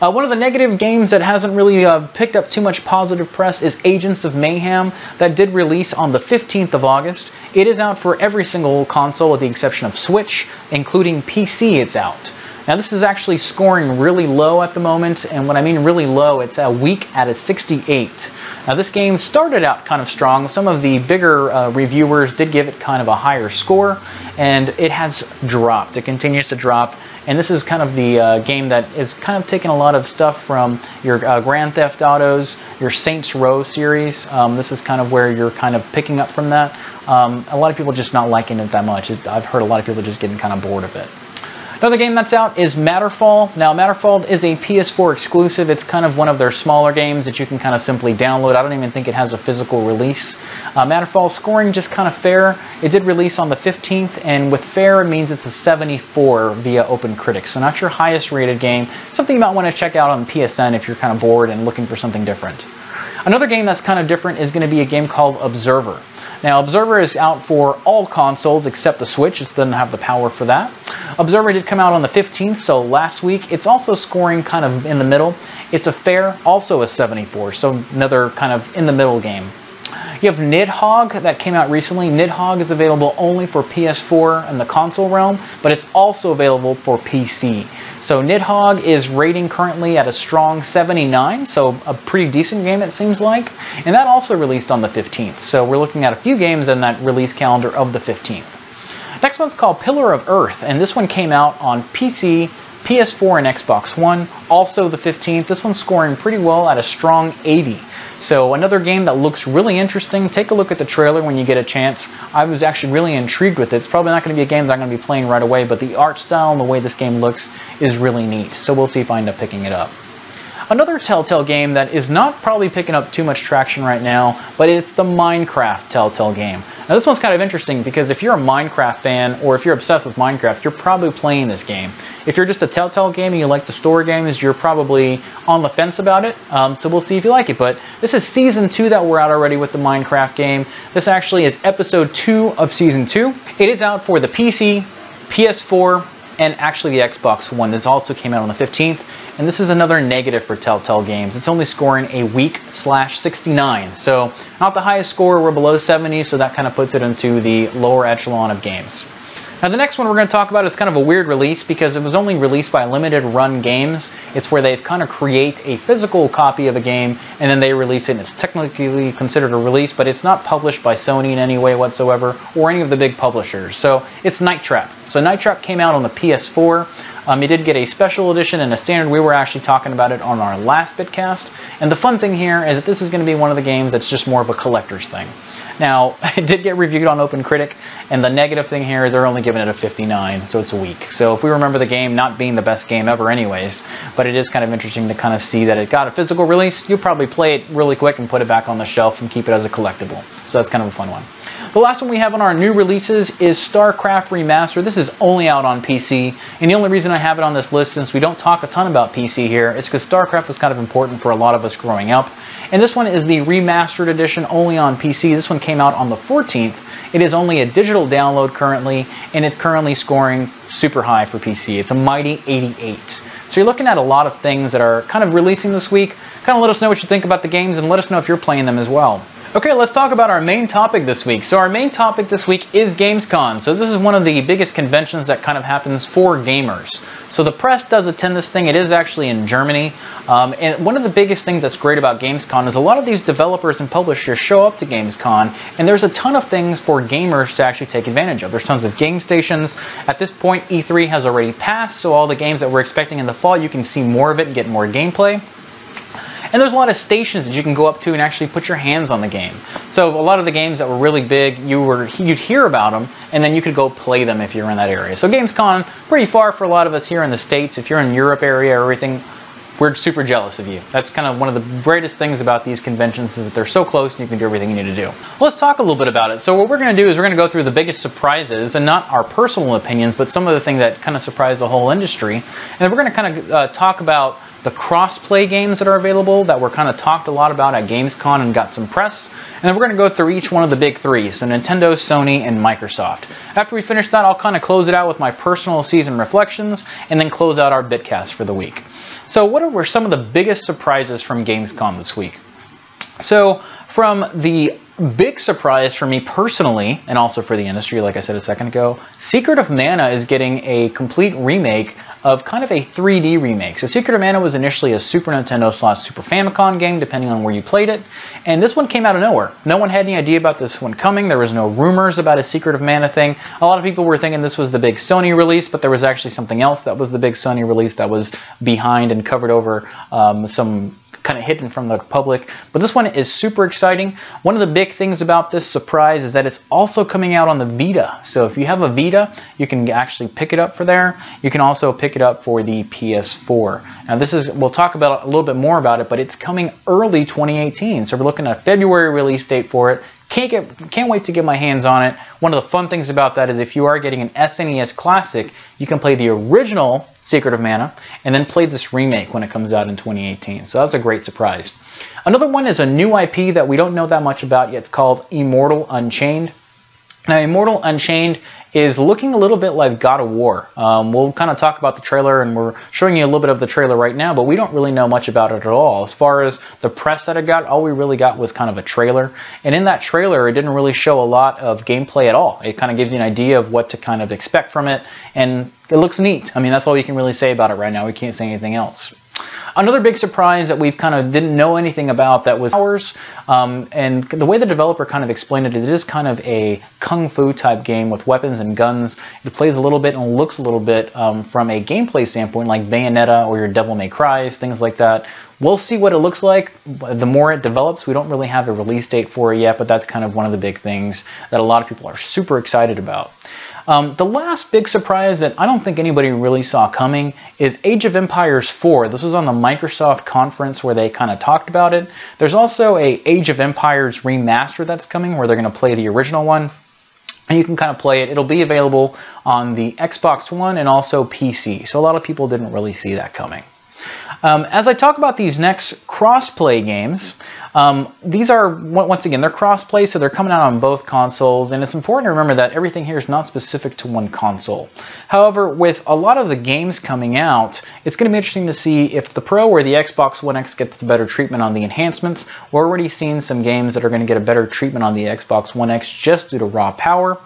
Uh, one of the negative games that hasn't really uh, picked up too much positive press is Agents of Mayhem, that did release on the 15th of August. It is out for every single console with the exception of Switch, including PC it's out. Now this is actually scoring really low at the moment, and when I mean really low, it's a weak at a 68. Now this game started out kind of strong. Some of the bigger uh, reviewers did give it kind of a higher score, and it has dropped. It continues to drop, and this is kind of the uh, game that is kind of taking a lot of stuff from your uh, Grand Theft Autos, your Saints Row series. Um, this is kind of where you're kind of picking up from that. Um, a lot of people just not liking it that much. It, I've heard a lot of people just getting kind of bored of it. Another game that's out is Matterfall. Now, Matterfall is a PS4 exclusive. It's kind of one of their smaller games that you can kind of simply download. I don't even think it has a physical release. Uh, Matterfall scoring just kind of fair. It did release on the 15th, and with fair, it means it's a 74 via OpenCritic. So not your highest rated game. Something you might want to check out on PSN if you're kind of bored and looking for something different. Another game that's kind of different is going to be a game called Observer. Now, Observer is out for all consoles except the Switch. It doesn't have the power for that. Observer did come out on the 15th, so last week. It's also scoring kind of in the middle. It's a fair, also a 74, so another kind of in the middle game. You have Nidhogg that came out recently. Nidhogg is available only for PS4 and the console realm, but it's also available for PC. So Nidhogg is rating currently at a strong 79, so a pretty decent game it seems like. And that also released on the 15th. So we're looking at a few games in that release calendar of the 15th. Next one's called Pillar of Earth, and this one came out on PC, PS4, and Xbox One, also the 15th. This one's scoring pretty well at a strong 80. So another game that looks really interesting. Take a look at the trailer when you get a chance. I was actually really intrigued with it. It's probably not going to be a game that I'm going to be playing right away, but the art style and the way this game looks is really neat. So we'll see if I end up picking it up. Another Telltale game that is not probably picking up too much traction right now, but it's the Minecraft Telltale game. Now this one's kind of interesting because if you're a Minecraft fan or if you're obsessed with Minecraft, you're probably playing this game. If you're just a Telltale game and you like the story games, you're probably on the fence about it. Um, so we'll see if you like it. But this is season two that we're out already with the Minecraft game. This actually is episode two of season two. It is out for the PC, PS4, and actually the Xbox One. This also came out on the 15th. And this is another negative for Telltale Games. It's only scoring a weak slash 69. So not the highest score, we're below 70, so that kind of puts it into the lower echelon of games. Now the next one we're going to talk about is kind of a weird release because it was only released by Limited Run Games. It's where they've kind of create a physical copy of a game and then they release it and it's technically considered a release, but it's not published by Sony in any way whatsoever or any of the big publishers. So it's Night Trap. So Night Trap came out on the PS4. Um, it did get a special edition and a standard. We were actually talking about it on our last Bitcast. And the fun thing here is that this is going to be one of the games that's just more of a collector's thing. Now, it did get reviewed on OpenCritic, and the negative thing here is they're only giving it a 59, so it's weak. So if we remember the game not being the best game ever anyways, but it is kind of interesting to kind of see that it got a physical release, you'll probably play it really quick and put it back on the shelf and keep it as a collectible. So that's kind of a fun one. The last one we have on our new releases is StarCraft Remastered. This is only out on PC, and the only reason I have it on this list, since we don't talk a ton about PC here, is because StarCraft was kind of important for a lot of us growing up. And this one is the remastered edition only on PC. This one came out on the 14th. It is only a digital download currently, and it's currently scoring super high for PC. It's a mighty 88. So you're looking at a lot of things that are kind of releasing this week. Kind of let us know what you think about the games and let us know if you're playing them as well. Okay, let's talk about our main topic this week. So our main topic this week is Gamescom. So this is one of the biggest conventions that kind of happens for gamers. So the press does attend this thing. It is actually in Germany. Um, and one of the biggest things that's great about Gamescom is a lot of these developers and publishers show up to Gamescom, and there's a ton of things for gamers to actually take advantage of. There's tons of game stations. At this point, E3 has already passed, so all the games that we're expecting in the fall, you can see more of it and get more gameplay. And there's a lot of stations that you can go up to and actually put your hands on the game. So a lot of the games that were really big, you were you'd hear about them, and then you could go play them if you're in that area. So Gamescom, pretty far for a lot of us here in the States. If you're in Europe area or everything, we're super jealous of you. That's kind of one of the greatest things about these conventions is that they're so close and you can do everything you need to do. Let's talk a little bit about it. So what we're going to do is we're going to go through the biggest surprises and not our personal opinions, but some of the things that kind of surprised the whole industry. And we're going to kind of uh, talk about the cross-play games that are available that were kind of talked a lot about at Gamescom and got some press. And then we're going to go through each one of the big three, so Nintendo, Sony, and Microsoft. After we finish that, I'll kind of close it out with my personal season reflections and then close out our Bitcast for the week. So what were some of the biggest surprises from Gamescom this week? So from the big surprise for me personally, and also for the industry, like I said a second ago, Secret of Mana is getting a complete remake of kind of a 3D remake. So Secret of Mana was initially a Super Nintendo slash Super Famicom game, depending on where you played it. And this one came out of nowhere. No one had any idea about this one coming. There was no rumors about a Secret of Mana thing. A lot of people were thinking this was the big Sony release, but there was actually something else that was the big Sony release that was behind and covered over um, some kind of hidden from the public. But this one is super exciting. One of the big things about this surprise is that it's also coming out on the Vita. So if you have a Vita, you can actually pick it up for there. You can also pick it up for the PS4. Now this is, we'll talk about a little bit more about it, but it's coming early 2018. So we're looking at a February release date for it. Can't get, can't wait to get my hands on it. One of the fun things about that is if you are getting an SNES Classic, you can play the original Secret of Mana and then play this remake when it comes out in 2018. So that's a great surprise. Another one is a new IP that we don't know that much about yet. It's called Immortal Unchained. Now, Immortal Unchained is looking a little bit like God of War. Um, we'll kind of talk about the trailer, and we're showing you a little bit of the trailer right now, but we don't really know much about it at all. As far as the press that it got, all we really got was kind of a trailer. And in that trailer, it didn't really show a lot of gameplay at all. It kind of gives you an idea of what to kind of expect from it, and it looks neat. I mean, that's all you can really say about it right now. We can't say anything else. Another big surprise that we've kind of didn't know anything about that was ours, um, and the way the developer kind of explained it, it is kind of a kung fu type game with weapons and guns. It plays a little bit and looks a little bit um, from a gameplay standpoint like Bayonetta or your Devil May Cry's, things like that. We'll see what it looks like the more it develops. We don't really have a release date for it yet, but that's kind of one of the big things that a lot of people are super excited about. Um, the last big surprise that I don't think anybody really saw coming is Age of Empires 4. This was on the Microsoft conference where they kind of talked about it. There's also a Age of Empires remaster that's coming where they're going to play the original one and you can kind of play it. It'll be available on the Xbox One and also PC. So a lot of people didn't really see that coming. Um, as I talk about these next cross-play games, um, these are, once again, they're cross-play, so they're coming out on both consoles, and it's important to remember that everything here is not specific to one console. However, with a lot of the games coming out, it's going to be interesting to see if the Pro or the Xbox One X gets the better treatment on the enhancements. We're already seeing some games that are going to get a better treatment on the Xbox One X just due to raw power.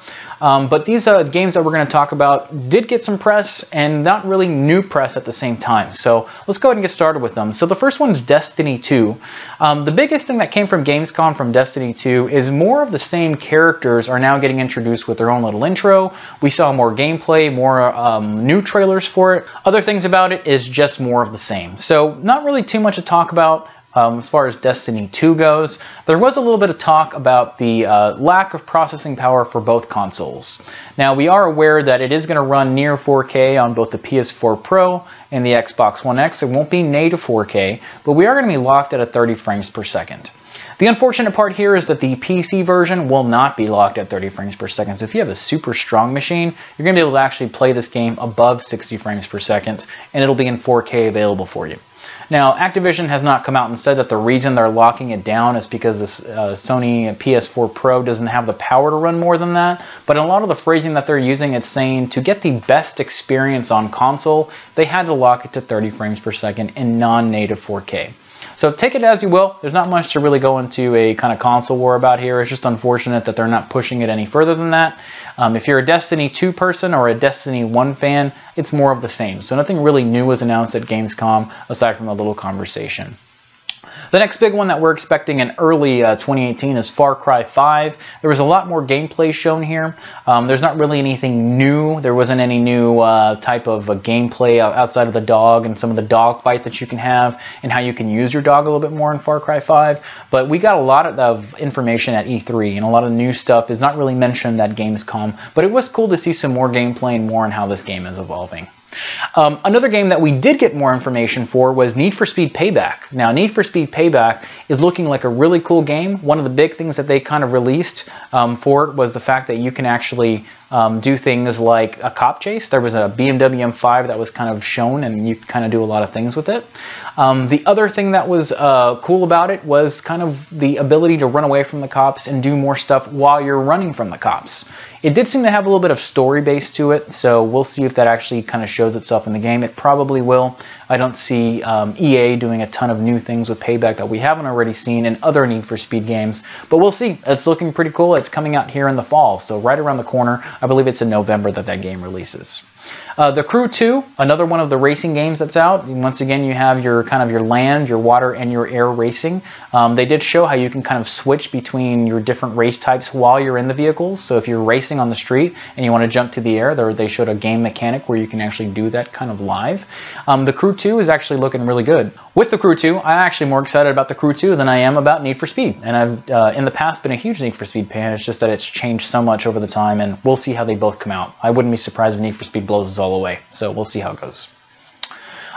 Um, but these uh, games that we're going to talk about did get some press and not really new press at the same time. So let's go ahead and get started with them. So the first one is Destiny 2. Um, the biggest thing that came from Gamescom from Destiny 2 is more of the same characters are now getting introduced with their own little intro. We saw more gameplay, more um, new trailers for it. Other things about it is just more of the same. So not really too much to talk about um, as far as Destiny 2 goes. There was a little bit of talk about the uh, lack of processing power for both consoles. Now, we are aware that it is going to run near 4K on both the PS4 Pro and the Xbox One X. It won't be native 4K, but we are going to be locked at a 30 frames per second. The unfortunate part here is that the PC version will not be locked at 30 frames per second. So if you have a super strong machine, you're going to be able to actually play this game above 60 frames per second, and it'll be in 4K available for you. Now, Activision has not come out and said that the reason they're locking it down is because this uh, Sony PS4 Pro doesn't have the power to run more than that. But a lot of the phrasing that they're using, it's saying to get the best experience on console, they had to lock it to 30 frames per second in non-native 4K. So take it as you will. There's not much to really go into a kind of console war about here. It's just unfortunate that they're not pushing it any further than that. Um, if you're a Destiny 2 person or a Destiny 1 fan, it's more of the same. So nothing really new was announced at Gamescom aside from a little conversation. The next big one that we're expecting in early uh, 2018 is Far Cry 5. There was a lot more gameplay shown here. Um, there's not really anything new. There wasn't any new uh, type of uh, gameplay outside of the dog and some of the dog fights that you can have and how you can use your dog a little bit more in Far Cry 5. But we got a lot of information at E3 and a lot of new stuff is not really mentioned at Gamescom. But it was cool to see some more gameplay and more on how this game is evolving. Um, another game that we did get more information for was Need for Speed Payback. Now, Need for Speed Payback is looking like a really cool game. One of the big things that they kind of released um, for it was the fact that you can actually um, do things like a cop chase. There was a BMW M5 that was kind of shown, and you kind of do a lot of things with it. Um, the other thing that was uh, cool about it was kind of the ability to run away from the cops and do more stuff while you're running from the cops. It did seem to have a little bit of story base to it, so we'll see if that actually kind of shows itself in the game. It probably will. I don't see um, EA doing a ton of new things with Payback that we haven't already seen in other Need for Speed games. But we'll see. It's looking pretty cool. It's coming out here in the fall, so right around the corner. I believe it's in November that that game releases. Uh, the Crew 2, another one of the racing games that's out. Once again, you have your kind of your land, your water, and your air racing. Um, they did show how you can kind of switch between your different race types while you're in the vehicles. So if you're racing on the street and you want to jump to the air, they showed a game mechanic where you can actually do that kind of live. Um, the Crew 2 is actually looking really good. With the Crew 2, I'm actually more excited about the Crew 2 than I am about Need for Speed. And I've, uh, in the past, been a huge Need for Speed fan. It's just that it's changed so much over the time, and we'll see how they both come out. I wouldn't be surprised if Need for Speed blows us all away. So we'll see how it goes.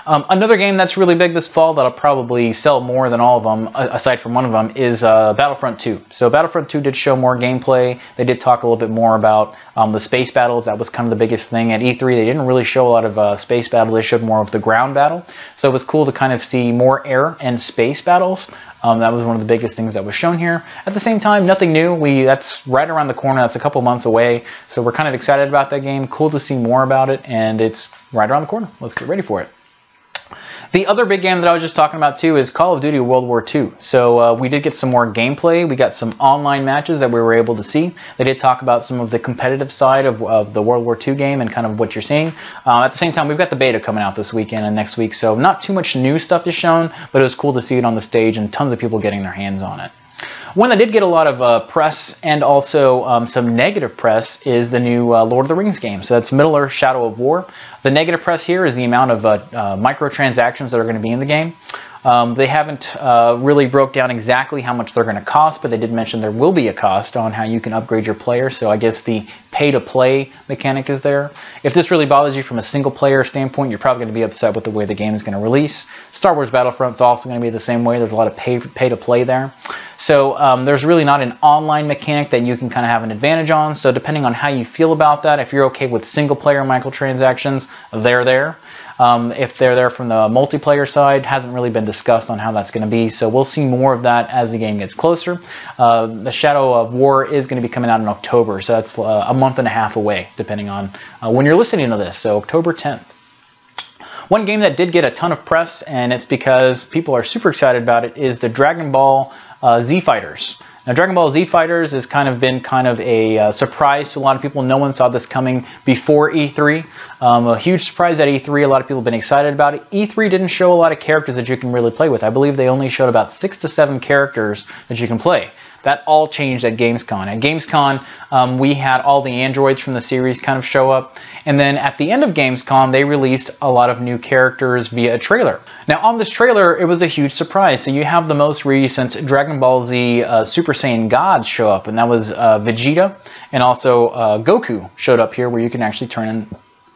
Um, another game that's really big this fall that'll probably sell more than all of them, aside from one of them, is uh, Battlefront 2. So Battlefront 2 did show more gameplay. They did talk a little bit more about um, the space battles. That was kind of the biggest thing. At E3, they didn't really show a lot of uh, space battle. They showed more of the ground battle. So it was cool to kind of see more air and space battles. Um, that was one of the biggest things that was shown here. At the same time, nothing new. We That's right around the corner. That's a couple months away. So we're kind of excited about that game. Cool to see more about it. And it's right around the corner. Let's get ready for it. The other big game that I was just talking about too is Call of Duty World War II. So uh, we did get some more gameplay. We got some online matches that we were able to see. They did talk about some of the competitive side of, of the World War II game and kind of what you're seeing. Uh, at the same time, we've got the beta coming out this weekend and next week. So not too much new stuff is shown, but it was cool to see it on the stage and tons of people getting their hands on it. One that did get a lot of uh, press and also um, some negative press is the new uh, Lord of the Rings game. So that's Middle Earth Shadow of War. The negative press here is the amount of uh, uh microtransactions that are going to be in the game. Um, they haven't uh, really broke down exactly how much they're going to cost, but they did mention there will be a cost on how you can upgrade your player. So I guess the pay-to-play mechanic is there. If this really bothers you from a single-player standpoint, you're probably going to be upset with the way the game is going to release. Star Wars Battlefront is also going to be the same way. There's a lot of pay-to-play there. So um, there's really not an online mechanic that you can kind of have an advantage on. So depending on how you feel about that, if you're okay with single-player microtransactions, they're there. Um, if they're there from the multiplayer side, hasn't really been discussed on how that's going to be. So we'll see more of that as the game gets closer. Uh, the Shadow of War is going to be coming out in October, so that's uh, a month and a half away, depending on uh, when you're listening to this. So October 10th. One game that did get a ton of press, and it's because people are super excited about it, is the Dragon Ball uh, Z Fighters. Now, Dragon Ball Z Fighters has kind of been kind of a uh, surprise to a lot of people. No one saw this coming before E3. Um, a huge surprise at E3. A lot of people have been excited about it. E3 didn't show a lot of characters that you can really play with. I believe they only showed about six to seven characters that you can play. That all changed at Gamescom. At Gamescom, um, we had all the androids from the series kind of show up. And then at the end of Gamescom, they released a lot of new characters via a trailer. Now, on this trailer, it was a huge surprise. So you have the most recent Dragon Ball Z uh, Super Saiyan gods show up, and that was uh, Vegeta, and also uh, Goku showed up here, where you can actually turn in,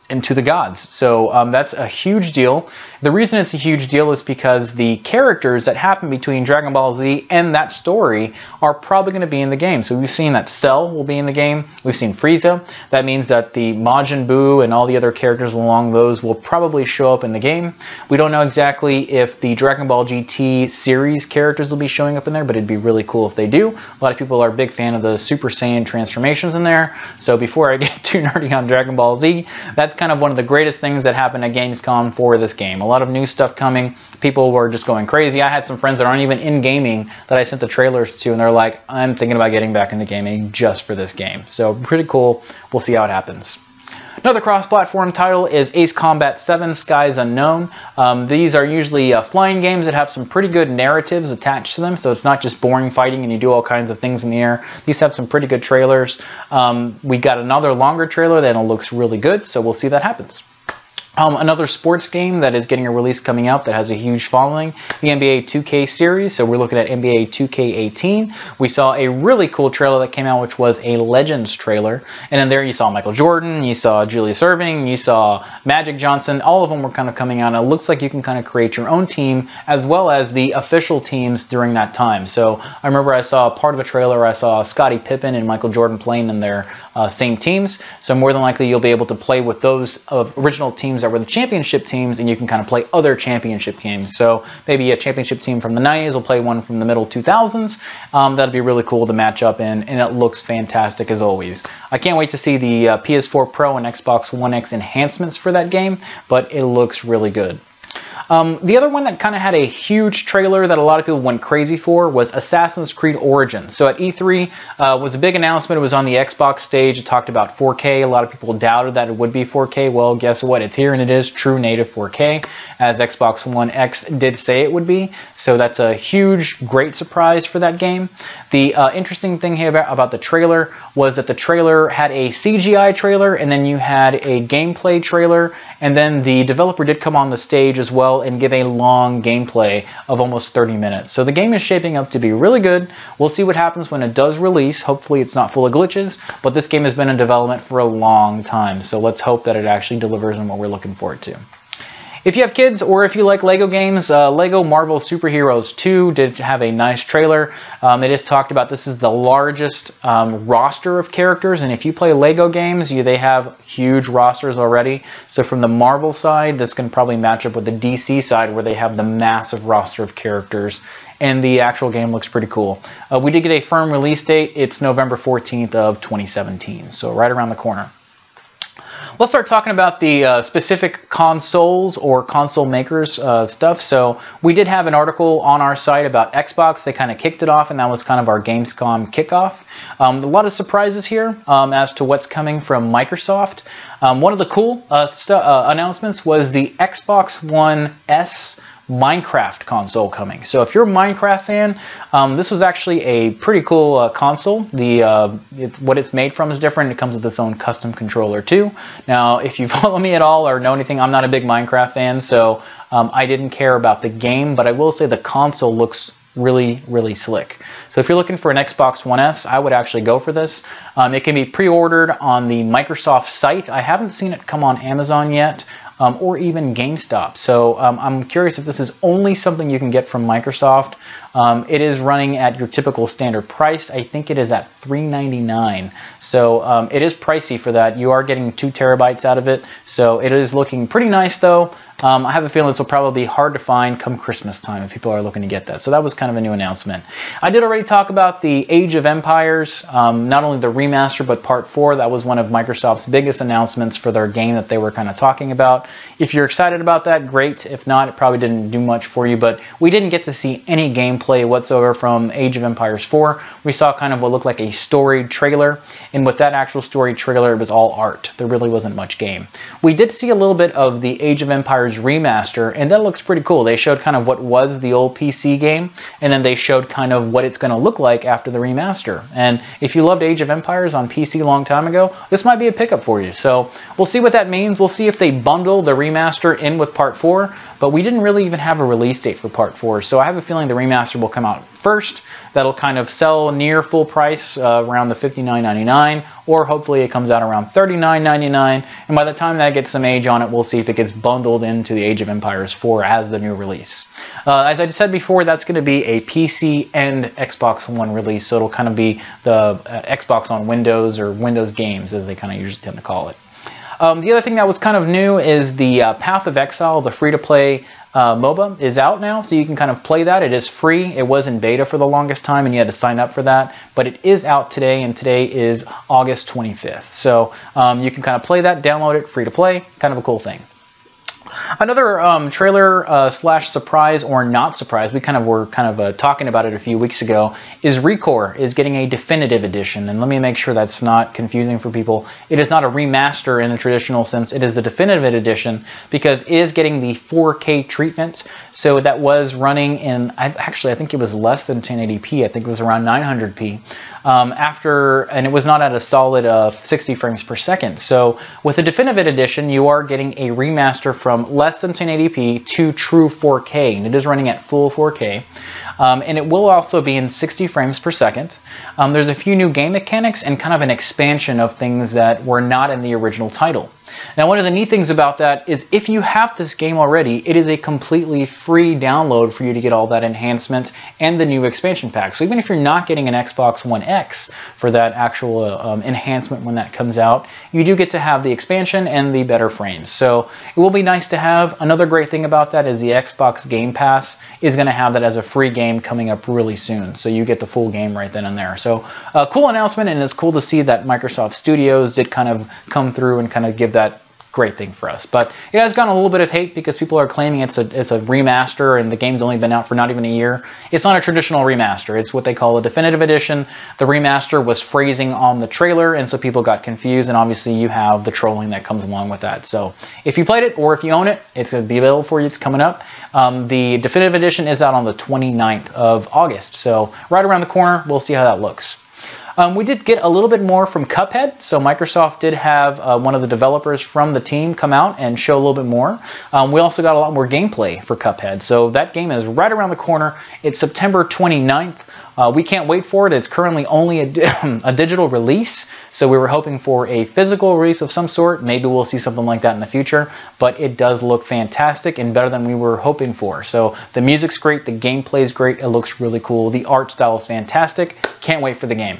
into the gods. So um, that's a huge deal. The reason it's a huge deal is because the characters that happen between Dragon Ball Z and that story are probably going to be in the game. So we've seen that Cell will be in the game. We've seen Frieza. That means that the Majin Buu and all the other characters along those will probably show up in the game. We don't know exactly if the Dragon Ball GT series characters will be showing up in there, but it'd be really cool if they do. A lot of people are a big fan of the Super Saiyan transformations in there. So before I get too nerdy on Dragon Ball Z, that's kind of one of the greatest things that happened at Gamescom for this game lot of new stuff coming. People were just going crazy. I had some friends that aren't even in gaming that I sent the trailers to, and they're like, I'm thinking about getting back into gaming just for this game. So pretty cool. We'll see how it happens. Another cross-platform title is Ace Combat 7 Skies Unknown. Um, these are usually uh, flying games that have some pretty good narratives attached to them, so it's not just boring fighting and you do all kinds of things in the air. These have some pretty good trailers. Um, we got another longer trailer that looks really good, so we'll see that happens. Um, another sports game that is getting a release coming out that has a huge following, the NBA 2K series. So we're looking at NBA 2K18. We saw a really cool trailer that came out, which was a Legends trailer. And in there you saw Michael Jordan, you saw Julius Erving, you saw Magic Johnson. All of them were kind of coming out. And it looks like you can kind of create your own team as well as the official teams during that time. So I remember I saw part of a trailer. I saw Scottie Pippen and Michael Jordan playing in their uh, same teams. So more than likely you'll be able to play with those uh, original teams that were the championship teams and you can kind of play other championship games. So maybe a championship team from the 90s will play one from the middle 2000s. Um, that'd be really cool to match up in and it looks fantastic as always. I can't wait to see the uh, PS4 Pro and Xbox One X enhancements for that game, but it looks really good. Um, the other one that kind of had a huge trailer that a lot of people went crazy for was Assassin's Creed Origins. So at E3 uh, was a big announcement. It was on the Xbox stage. It talked about 4K. A lot of people doubted that it would be 4K. Well, guess what? It's here and it is true native 4K, as Xbox One X did say it would be. So that's a huge, great surprise for that game. The uh, interesting thing here about, about the trailer was that the trailer had a CGI trailer and then you had a gameplay trailer and then the developer did come on the stage as well and give a long gameplay of almost 30 minutes. So the game is shaping up to be really good. We'll see what happens when it does release. Hopefully it's not full of glitches, but this game has been in development for a long time. So let's hope that it actually delivers on what we're looking forward to. If you have kids or if you like LEGO games, uh, LEGO Marvel Superheroes 2 did have a nice trailer. Um, it is talked about this is the largest um, roster of characters, and if you play LEGO games, you, they have huge rosters already. So from the Marvel side, this can probably match up with the DC side where they have the massive roster of characters and the actual game looks pretty cool. Uh, we did get a firm release date. It's November 14th of 2017, so right around the corner. Let's start talking about the uh, specific consoles or console makers uh, stuff. So we did have an article on our site about Xbox. They kind of kicked it off, and that was kind of our Gamescom kickoff. Um, a lot of surprises here um, as to what's coming from Microsoft. Um, one of the cool uh, uh announcements was the Xbox One S Minecraft console coming. So if you're a Minecraft fan, um, this was actually a pretty cool uh, console. The uh, it, What it's made from is different. It comes with its own custom controller too. Now, if you follow me at all or know anything, I'm not a big Minecraft fan, so um, I didn't care about the game, but I will say the console looks really, really slick. So if you're looking for an Xbox One S, I would actually go for this. Um, it can be pre-ordered on the Microsoft site. I haven't seen it come on Amazon yet um, or even GameStop. So um, I'm curious if this is only something you can get from Microsoft. Um, it is running at your typical standard price. I think it is at $3.99. So um, it is pricey for that. You are getting two terabytes out of it. So it is looking pretty nice though. Um, I have a feeling this will probably be hard to find come Christmas time if people are looking to get that. So that was kind of a new announcement. I did already talk about the Age of Empires, um, not only the remaster, but part four. That was one of Microsoft's biggest announcements for their game that they were kind of talking about. If you're excited about that, great. If not, it probably didn't do much for you, but we didn't get to see any gameplay whatsoever from Age of Empires 4. We saw kind of what looked like a story trailer, and with that actual story trailer, it was all art. There really wasn't much game. We did see a little bit of the Age of Empires remaster, and that looks pretty cool. They showed kind of what was the old PC game, and then they showed kind of what it's going to look like after the remaster. And if you loved Age of Empires on PC a long time ago, this might be a pickup for you. So we'll see what that means. We'll see if they bundle the remaster in with Part 4, but we didn't really even have a release date for Part 4, so I have a feeling the remaster will come out first, that'll kind of sell near full price uh, around the $59.99 or hopefully it comes out around $39.99 and by the time that gets some age on it we'll see if it gets bundled into the Age of Empires 4 as the new release. Uh, as I said before that's going to be a PC and Xbox One release so it'll kind of be the uh, Xbox on Windows or Windows games as they kind of usually tend to call it. Um, the other thing that was kind of new is the uh, Path of Exile, the free-to-play uh, MOBA is out now, so you can kind of play that. It is free. It was in beta for the longest time, and you had to sign up for that. But it is out today, and today is August 25th. So um, you can kind of play that, download it, free to play. Kind of a cool thing. Another um, trailer uh, slash surprise or not surprise, we kind of were kind of uh, talking about it a few weeks ago, is Recore is getting a definitive edition. And let me make sure that's not confusing for people. It is not a remaster in the traditional sense. It is the definitive edition because it is getting the 4K treatment. So that was running in, i actually, I think it was less than 1080p. I think it was around 900p um, after, and it was not at a solid uh, 60 frames per second. So with the Definitive Edition, you are getting a remaster from less than 1080p to true 4K, and it is running at full 4K. Um, and it will also be in 60 frames per second. Um, there's a few new game mechanics and kind of an expansion of things that were not in the original title. Now, one of the neat things about that is if you have this game already, it is a completely free download for you to get all that enhancement and the new expansion pack. So even if you're not getting an Xbox One X for that actual uh, um, enhancement when that comes out, you do get to have the expansion and the better frames. So it will be nice to have. Another great thing about that is the Xbox Game Pass is going to have that as a free game coming up really soon. So you get the full game right then and there. So a uh, cool announcement and it's cool to see that Microsoft Studios did kind of come through and kind of give that great thing for us. But it has gotten a little bit of hate because people are claiming it's a it's a remaster and the game's only been out for not even a year. It's not a traditional remaster. It's what they call a definitive edition. The remaster was phrasing on the trailer, and so people got confused. And obviously, you have the trolling that comes along with that. So if you played it or if you own it, it's going to be available for you. It's coming up. Um, the definitive edition is out on the 29th of August. So right around the corner. We'll see how that looks. Um, we did get a little bit more from Cuphead. So Microsoft did have uh, one of the developers from the team come out and show a little bit more. Um, we also got a lot more gameplay for Cuphead. So that game is right around the corner. It's September 29th. Uh, we can't wait for it. It's currently only a, a, digital release, so we were hoping for a physical release of some sort. Maybe we'll see something like that in the future, but it does look fantastic and better than we were hoping for. So the music's great, the gameplay is great, it looks really cool, the art style is fantastic. Can't wait for the game.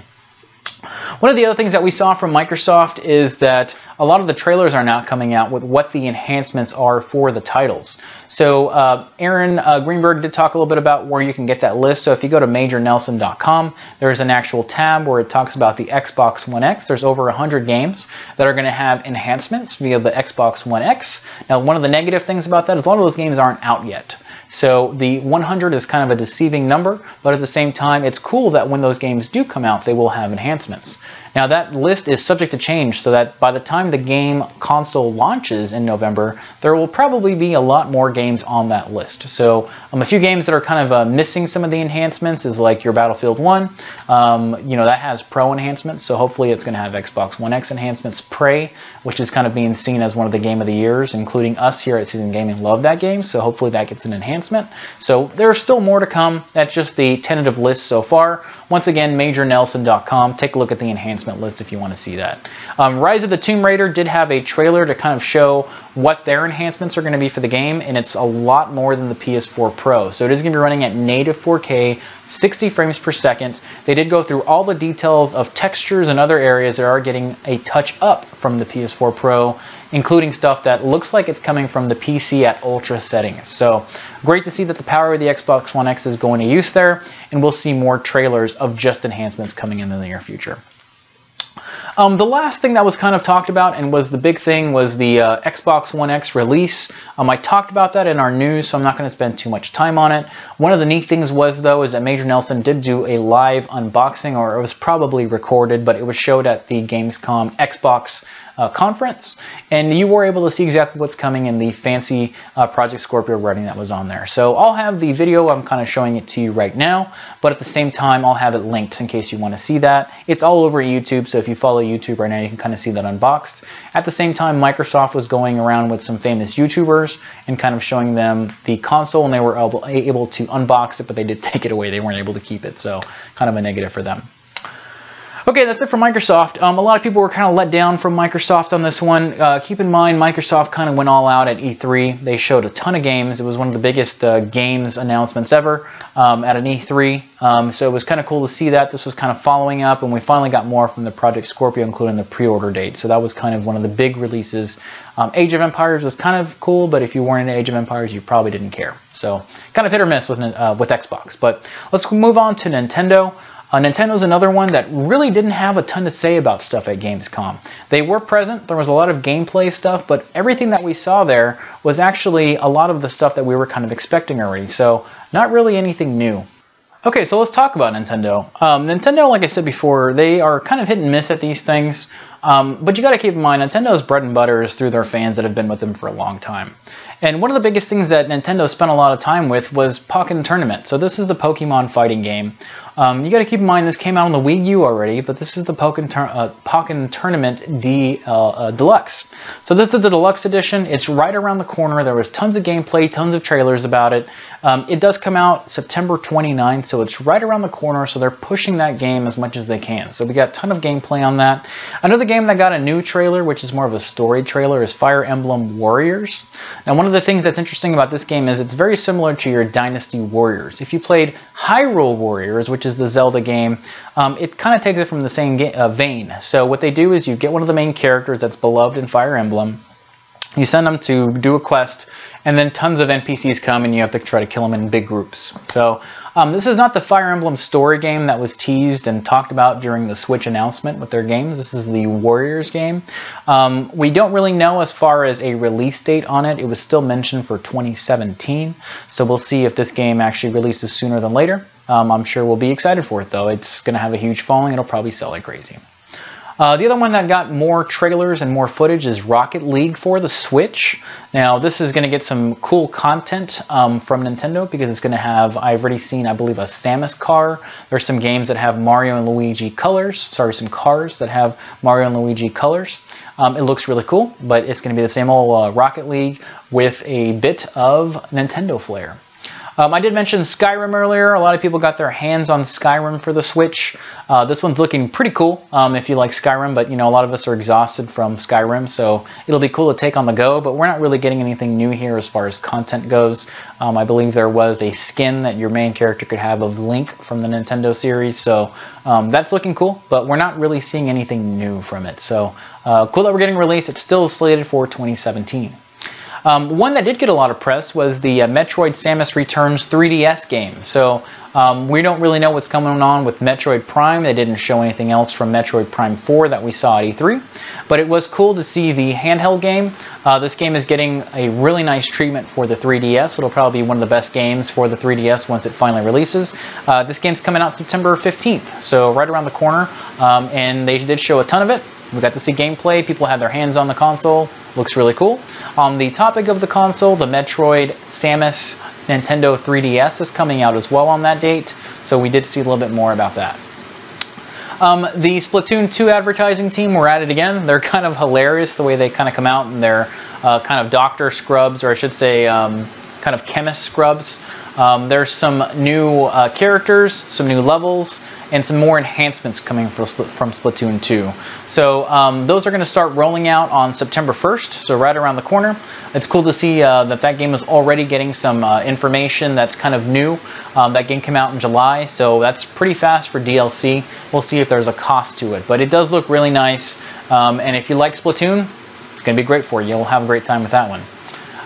One of the other things that we saw from Microsoft is that a lot of the trailers are now coming out with what the enhancements are for the titles. So uh, Aaron uh, Greenberg did talk a little bit about where you can get that list. So if you go to majornelson.com, there's an actual tab where it talks about the Xbox One X. There's over 100 games that are going to have enhancements via the Xbox One X. Now, one of the negative things about that is a lot of those games aren't out yet. So the 100 is kind of a deceiving number, but at the same time, it's cool that when those games do come out, they will have enhancements. Now that list is subject to change so that by the time the game console launches in November, there will probably be a lot more games on that list. So um, a few games that are kind of uh, missing some of the enhancements is like your Battlefield 1. Um, you know, that has Pro enhancements, so hopefully it's going to have Xbox One X enhancements. Prey, which is kind of being seen as one of the game of the years, including us here at Season Gaming love that game, so hopefully that gets an enhancement. So there's still more to come. That's just the tentative list so far. Once again, MajorNelson.com. Take a look at the enhancement list if you want to see that. Um, Rise of the Tomb Raider did have a trailer to kind of show what their enhancements are going to be for the game, and it's a lot more than the PS4 Pro. So it is going to be running at native 4K, 60 frames per second. They did go through all the details of textures and other areas that are getting a touch up from the PS4 Pro including stuff that looks like it's coming from the PC at ultra settings. So great to see that the power of the Xbox One X is going to use there, and we'll see more trailers of just enhancements coming in the near future. Um, the last thing that was kind of talked about and was the big thing was the uh, Xbox One X release. Um, I talked about that in our news, so I'm not going to spend too much time on it. One of the neat things was, though, is that Major Nelson did do a live unboxing, or it was probably recorded, but it was showed at the Gamescom Xbox uh, conference, and you were able to see exactly what's coming in the fancy uh, Project Scorpio writing that was on there. So I'll have the video, I'm kind of showing it to you right now, but at the same time, I'll have it linked in case you want to see that. It's all over YouTube, so if you follow YouTube right now, you can kind of see that unboxed. At the same time, Microsoft was going around with some famous YouTubers and kind of showing them the console, and they were able, able to unbox it, but they did take it away. They weren't able to keep it, so kind of a negative for them. Okay, that's it for Microsoft. Um, a lot of people were kind of let down from Microsoft on this one. Uh, keep in mind, Microsoft kind of went all out at E3. They showed a ton of games. It was one of the biggest uh, games announcements ever um, at an E3. Um, so it was kind of cool to see that. This was kind of following up, and we finally got more from the Project Scorpio, including the pre-order date. So that was kind of one of the big releases. Um, Age of Empires was kind of cool, but if you weren't into Age of Empires, you probably didn't care. So kind of hit or miss with, uh, with Xbox. But let's move on to Nintendo. Uh, Nintendo's another one that really didn't have a ton to say about stuff at Gamescom. They were present, there was a lot of gameplay stuff, but everything that we saw there was actually a lot of the stuff that we were kind of expecting already, so not really anything new. Okay, so let's talk about Nintendo. Um, Nintendo, like I said before, they are kind of hit and miss at these things, um, but you got to keep in mind, Nintendo's bread and butter is through their fans that have been with them for a long time. And one of the biggest things that Nintendo spent a lot of time with was Pokken Tournament. So this is the Pokemon fighting game. Um, you got to keep in mind this came out on the Wii U already, but this is the Pokken, uh, Pokken Tournament D uh, uh, Deluxe. So this is the Deluxe edition. It's right around the corner. There was tons of gameplay, tons of trailers about it. Um, it does come out September 29th, so it's right around the corner. So they're pushing that game as much as they can. So we got a ton of gameplay on that. Another game that got a new trailer, which is more of a story trailer, is Fire Emblem Warriors. Now, one of the things that's interesting about this game is it's very similar to your Dynasty Warriors. If you played Hyrule Warriors, which is the Zelda game, um, it kind of takes it from the same uh, vein. So what they do is you get one of the main characters that's beloved in Fire Emblem, You send them to do a quest, and then tons of NPCs come and you have to try to kill them in big groups. So um, this is not the Fire Emblem story game that was teased and talked about during the Switch announcement with their games. This is the Warriors game. Um, we don't really know as far as a release date on it. It was still mentioned for 2017, so we'll see if this game actually releases sooner than later. Um, I'm sure we'll be excited for it though. It's going to have a huge following. It'll probably sell like crazy. Uh, the other one that got more trailers and more footage is Rocket League for the Switch. Now, this is going to get some cool content um, from Nintendo because it's going to have, I've already seen, I believe, a Samus car. There's some games that have Mario and Luigi colors, sorry, some cars that have Mario and Luigi colors. Um, it looks really cool, but it's going to be the same old uh, Rocket League with a bit of Nintendo flair. Um, I did mention Skyrim earlier. A lot of people got their hands on Skyrim for the Switch. Uh, this one's looking pretty cool um, if you like Skyrim, but you know a lot of us are exhausted from Skyrim, so it'll be cool to take on the go. But we're not really getting anything new here as far as content goes. Um, I believe there was a skin that your main character could have of Link from the Nintendo series, so um, that's looking cool. But we're not really seeing anything new from it. So uh, cool that we're getting released. It's still slated for 2017. Um, one that did get a lot of press was the uh, Metroid Samus Returns 3DS game. So um, we don't really know what's coming on with Metroid Prime. They didn't show anything else from Metroid Prime 4 that we saw at E3. But it was cool to see the handheld game. Uh, this game is getting a really nice treatment for the 3DS. It'll probably be one of the best games for the 3DS once it finally releases. Uh, this game's coming out September 15th, so right around the corner. Um, and they did show a ton of it. We got to see gameplay. People had their hands on the console. Looks really cool. On the topic of the console, the Metroid Samus Nintendo 3DS is coming out as well on that date. So we did see a little bit more about that. Um, the Splatoon 2 advertising team were at it again. They're kind of hilarious the way they kind of come out and they're uh, kind of doctor scrubs, or I should say, um, kind of chemist scrubs. Um, there's some new uh, characters, some new levels, and some more enhancements coming from, Splatoon 2. So um, those are going to start rolling out on September 1st, so right around the corner. It's cool to see uh, that that game is already getting some uh, information that's kind of new. Um, that game came out in July, so that's pretty fast for DLC. We'll see if there's a cost to it, but it does look really nice. Um, and if you like Splatoon, it's going to be great for you. You'll have a great time with that one.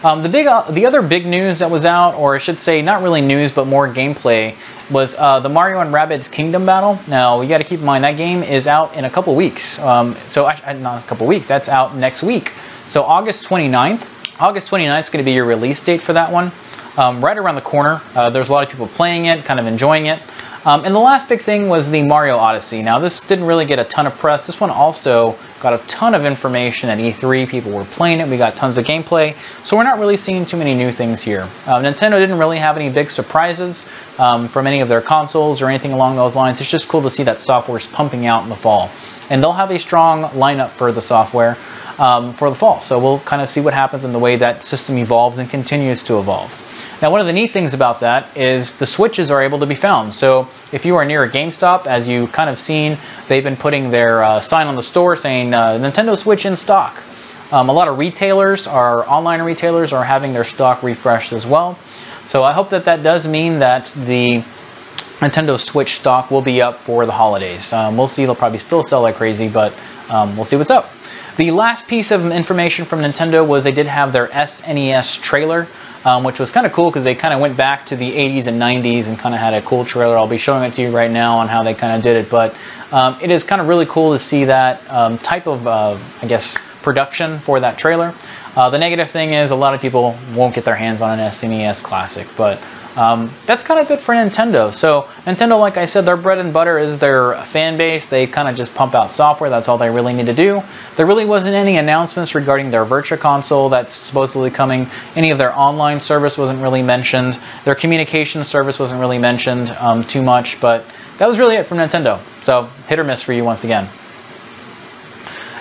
Um, the big, uh, the other big news that was out, or I should say, not really news, but more gameplay, was uh, the Mario and Rabbids Kingdom Battle. Now you got to keep in mind that game is out in a couple weeks. Um, so I, not a couple weeks. That's out next week. So August 29th. August 29th is going to be your release date for that one. Um, right around the corner. Uh, there's a lot of people playing it, kind of enjoying it. Um, and the last big thing was the Mario Odyssey. Now, this didn't really get a ton of press. This one also got a ton of information at E3. People were playing it. We got tons of gameplay. So we're not really seeing too many new things here. Uh, Nintendo didn't really have any big surprises um, from any of their consoles or anything along those lines. It's just cool to see that software is pumping out in the fall. And they'll have a strong lineup for the software um, for the fall. So we'll kind of see what happens in the way that system evolves and continues to evolve. Now, one of the neat things about that is the switches are able to be found. So if you are near a GameStop, as you kind of seen, they've been putting their uh, sign on the store saying uh, Nintendo Switch in stock. Um, a lot of retailers, our online retailers, are having their stock refreshed as well. So I hope that that does mean that the Nintendo Switch stock will be up for the holidays. Um, we'll see, they'll probably still sell like crazy, but um, we'll see what's up. The last piece of information from Nintendo was they did have their SNES trailer um, which was kind of cool because they kind of went back to the 80s and 90s and kind of had a cool trailer. I'll be showing it to you right now on how they kind of did it, but um, it is kind of really cool to see that um, type of, uh, I guess, production for that trailer. Uh, the negative thing is a lot of people won't get their hands on an SNES Classic, but um, that's kind of it for Nintendo. So Nintendo, like I said, their bread and butter is their fan base. They kind of just pump out software. That's all they really need to do. There really wasn't any announcements regarding their Virtual Console that's supposedly coming. Any of their online service wasn't really mentioned. Their communication service wasn't really mentioned um, too much, but that was really it from Nintendo. So hit or miss for you once again.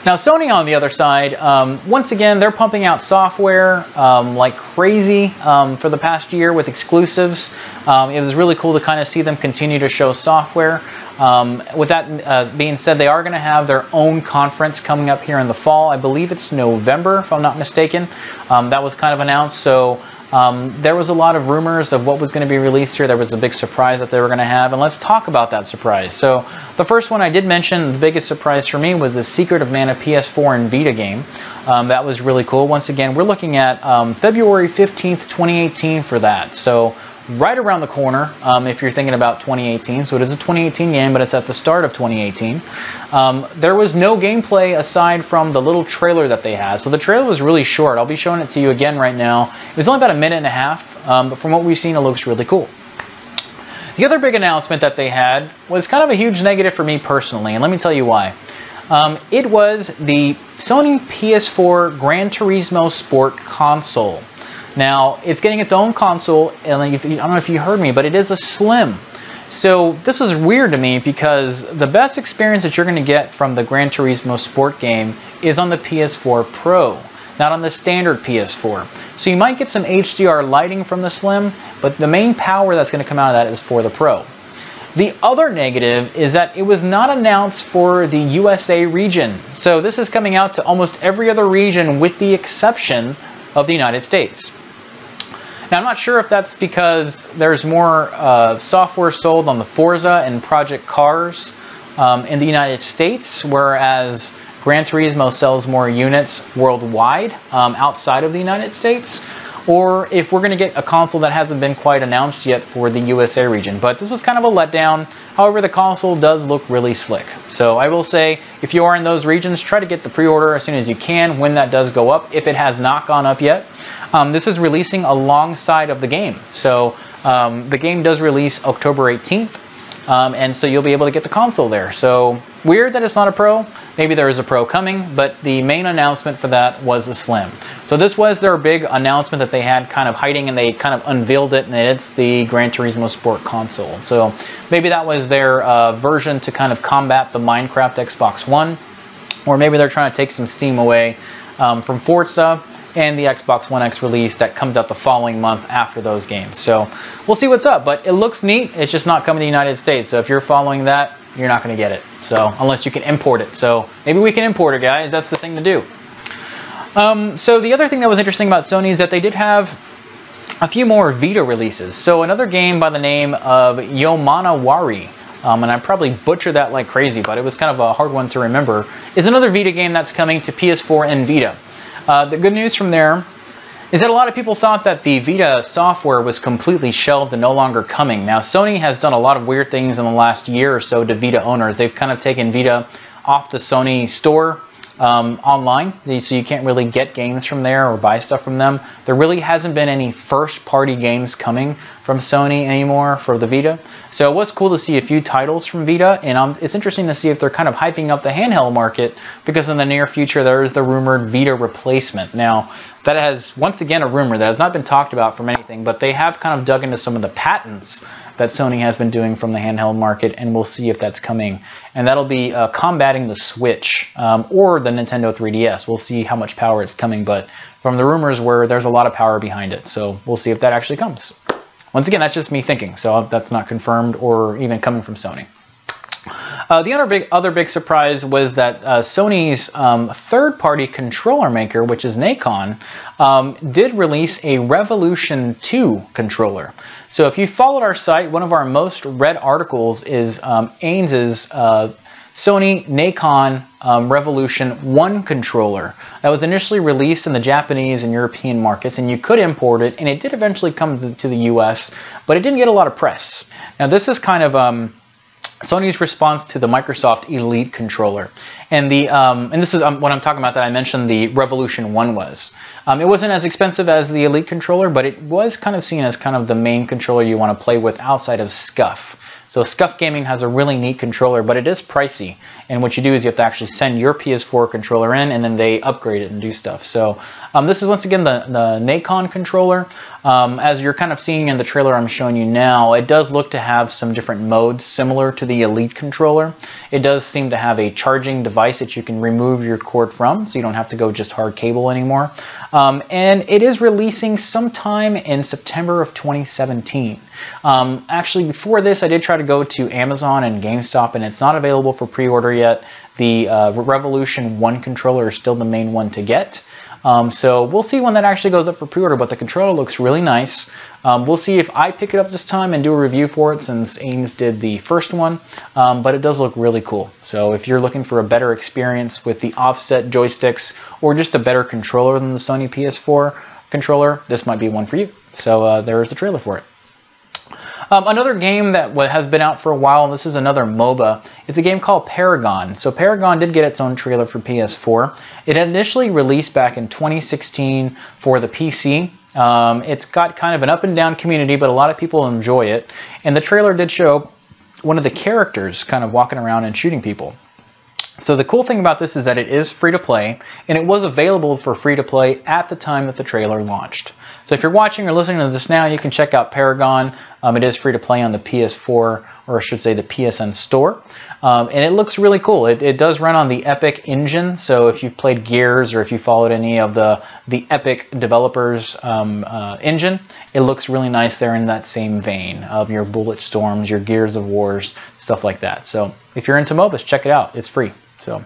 Now Sony on the other side, um, once again, they're pumping out software um, like crazy um, for the past year with exclusives. Um, it was really cool to kind of see them continue to show software. Um, with that uh, being said, they are going to have their own conference coming up here in the fall. I believe it's November, if I'm not mistaken. That was kind of announced. So Um, there was a lot of rumors of what was going to be released here. There was a big surprise that they were going to have, and let's talk about that surprise. So, the first one I did mention, the biggest surprise for me was the Secret of Mana PS4 and Vita game. Um, that was really cool. Once again, we're looking at um, February 15th, 2018 for that. So, right around the corner um, if you're thinking about 2018. So it is a 2018 game, but it's at the start of 2018. Um, there was no gameplay aside from the little trailer that they had. So the trailer was really short. I'll be showing it to you again right now. It was only about a minute and a half, um, but from what we've seen, it looks really cool. The other big announcement that they had was kind of a huge negative for me personally, and let me tell you why. Um, it was the Sony PS4 Gran Turismo Sport console. Now, it's getting its own console, and I don't know if you heard me, but it is a Slim. So this was weird to me because the best experience that you're going to get from the Gran Turismo Sport game is on the PS4 Pro, not on the standard PS4. So you might get some HDR lighting from the Slim, but the main power that's going to come out of that is for the Pro. The other negative is that it was not announced for the USA region. So this is coming out to almost every other region with the exception of the United States. Now, I'm not sure if that's because there's more uh, software sold on the Forza and Project Cars um, in the United States, whereas Gran Turismo sells more units worldwide um, outside of the United States, or if we're going to get a console that hasn't been quite announced yet for the USA region. But this was kind of a letdown. However, the console does look really slick. So I will say, if you are in those regions, try to get the pre-order as soon as you can when that does go up, if it has not gone up yet. Um, this is releasing alongside of the game. So um, the game does release October 18th. Um, and so you'll be able to get the console there. So weird that it's not a Pro. Maybe there is a Pro coming, but the main announcement for that was a Slim. So this was their big announcement that they had kind of hiding, and they kind of unveiled it, and it's the Gran Turismo Sport console. So maybe that was their uh, version to kind of combat the Minecraft Xbox One, or maybe they're trying to take some steam away um, from Forza and the Xbox One X release that comes out the following month after those games. So we'll see what's up, but it looks neat. It's just not coming to the United States. So if you're following that, you're not going to get it. So unless you can import it. So maybe we can import it, guys. That's the thing to do. Um, so the other thing that was interesting about Sony is that they did have a few more Vita releases. So another game by the name of Yomanawari. Um, and I probably butchered that like crazy, but it was kind of a hard one to remember, is another Vita game that's coming to PS4 and Vita. Uh, the good news from there is that a lot of people thought that the Vita software was completely shelved and no longer coming. Now, Sony has done a lot of weird things in the last year or so to Vita owners. They've kind of taken Vita off the Sony store um, online, so you can't really get games from there or buy stuff from them. There really hasn't been any first-party games coming from Sony anymore for the Vita. So it was cool to see a few titles from Vita, and um, it's interesting to see if they're kind of hyping up the handheld market because in the near future there is the rumored Vita replacement. Now, that has, once again, a rumor that has not been talked about from anything, but they have kind of dug into some of the patents that Sony has been doing from the handheld market, and we'll see if that's coming. And that'll be uh, combating the Switch um, or the Nintendo 3DS. We'll see how much power it's coming, but from the rumors where there's a lot of power behind it, so we'll see if that actually comes. Once again, that's just me thinking, so that's not confirmed or even coming from Sony. Uh, the other big, other big surprise was that uh, Sony's um, third-party controller maker, which is Nacon, um, did release a Revolution 2 controller. So if you followed our site, one of our most read articles is um, Ains's uh, Sony Nacon um, Revolution 1 controller that was initially released in the Japanese and European markets, and you could import it, and it did eventually come to the US, but it didn't get a lot of press. Now, this is kind of um, Sony's response to the Microsoft Elite controller. And the um, and this is um, what I'm talking about that I mentioned the Revolution 1 was. Um, it wasn't as expensive as the Elite controller, but it was kind of seen as kind of the main controller you want to play with outside of SCUF. So SCUF Gaming has a really neat controller, but it is pricey. And what you do is you have to actually send your PS4 controller in, and then they upgrade it and do stuff. So um, this is once again the, the Nacon controller. Um, as you're kind of seeing in the trailer I'm showing you now, it does look to have some different modes similar to the Elite controller. It does seem to have a charging device that you can remove your cord from, so you don't have to go just hard cable anymore. Um, and it is releasing sometime in September of 2017. Um, actually, before this, I did try to go to Amazon and GameStop, and it's not available for pre-order yet. The uh, Revolution 1 controller is still the main one to get. Um, so we'll see when that actually goes up for pre-order, but the controller looks really nice. Um, we'll see if I pick it up this time and do a review for it since Ains did the first one, um, but it does look really cool. So if you're looking for a better experience with the offset joysticks or just a better controller than the Sony PS4 controller, this might be one for you. So uh, there's a trailer for it. Um, another game that has been out for a while, and this is another MOBA. It's a game called Paragon. So Paragon did get its own trailer for PS4. It initially released back in 2016 for the PC. Um, it's got kind of an up and down community, but a lot of people enjoy it. And the trailer did show one of the characters kind of walking around and shooting people. So the cool thing about this is that it is free to play, and it was available for free to play at the time that the trailer launched. So if you're watching or listening to this now, you can check out Paragon. Um, it is free to play on the PS4, or I should say the PSN store. Um, and it looks really cool. It, it, does run on the Epic engine. So if you've played Gears or if you followed any of the, the Epic developers um, uh, engine, it looks really nice there in that same vein of your Bullet Storms, your Gears of Wars, stuff like that. So if you're into MOBAs, check it out. It's free. So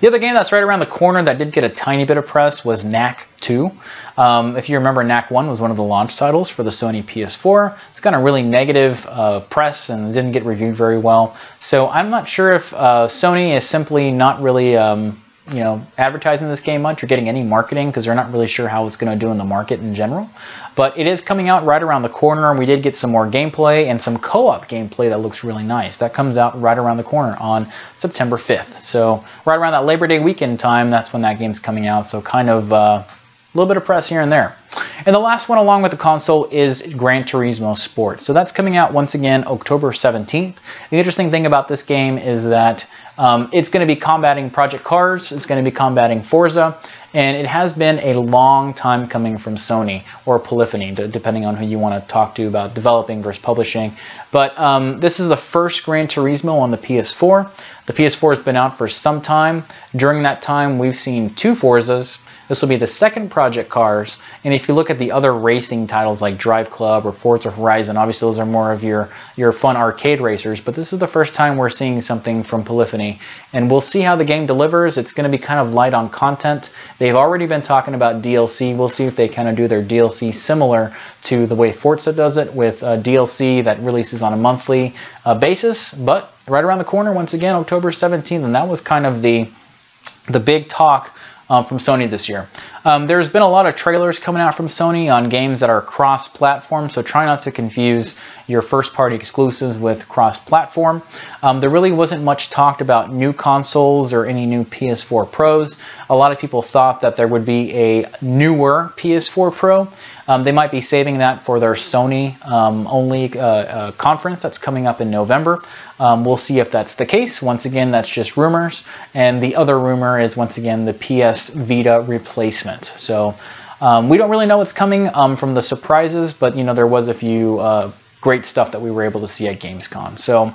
the other game that's right around the corner that did get a tiny bit of press was Knack 2. Um, if you remember, Knack 1 was one of the launch titles for the Sony PS4. It's got a really negative uh, press and didn't get reviewed very well. So I'm not sure if uh, Sony is simply not really um, you know, advertising this game much or getting any marketing because they're not really sure how it's going to do in the market in general. But it is coming out right around the corner, and we did get some more gameplay and some co-op gameplay that looks really nice. That comes out right around the corner on September 5th. So right around that Labor Day weekend time, that's when that game's coming out. So kind of uh, a little bit of press here and there. And the last one along with the console is Gran Turismo Sport. So that's coming out once again October 17th. The interesting thing about this game is that um, it's going to be combating Project Cars, it's going to be combating Forza, and it has been a long time coming from Sony or Polyphony, depending on who you want to talk to about developing versus publishing. But um, this is the first Gran Turismo on the PS4. The PS4 has been out for some time. During that time, we've seen two Forzas, this will be the second Project Cars, and if you look at the other racing titles like Drive Club or Forza Horizon, obviously those are more of your, your fun arcade racers, but this is the first time we're seeing something from Polyphony, and we'll see how the game delivers. It's going to be kind of light on content. They've already been talking about DLC. We'll see if they kind of do their DLC similar to the way Forza does it with uh, DLC that releases on a monthly uh, basis, but right around the corner once again, October 17th, and that was kind of the the big talk um, from Sony this year. Um, there's been a lot of trailers coming out from Sony on games that are cross-platform, so try not to confuse your first-party exclusives with cross-platform. Um, there really wasn't much talked about new consoles or any new PS4 Pros. A lot of people thought that there would be a newer PS4 Pro. Um, they might be saving that for their Sony um, only uh, uh, conference that's coming up in November. Um, we'll see if that's the case. Once again, that's just rumors. And the other rumor is once again the PS Vita replacement. So um, we don't really know what's coming um, from the surprises, but you know there was a few uh, great stuff that we were able to see at Gamescom. So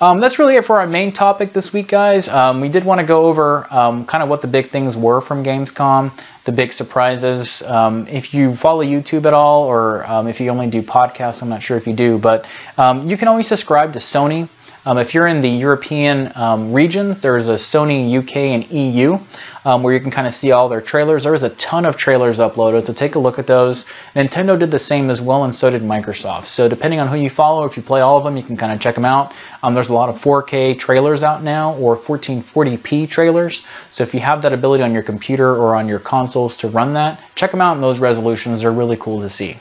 um, that's really it for our main topic this week, guys. Um, we did want to go over um, kind of what the big things were from Gamescom, the big surprises. Um, if you follow YouTube at all, or um, if you only do podcasts, I'm not sure if you do, but um, you can always subscribe to Sony. Um, if you're in the European um, regions, there's a Sony UK and EU um, where you can kind of see all their trailers. There's a ton of trailers uploaded, so take a look at those. Nintendo did the same as well, and so did Microsoft. So depending on who you follow, if you play all of them, you can kind of check them out. Um, there's a lot of 4K trailers out now, or 1440p trailers. So if you have that ability on your computer or on your consoles to run that, check them out in those resolutions. They're really cool to see.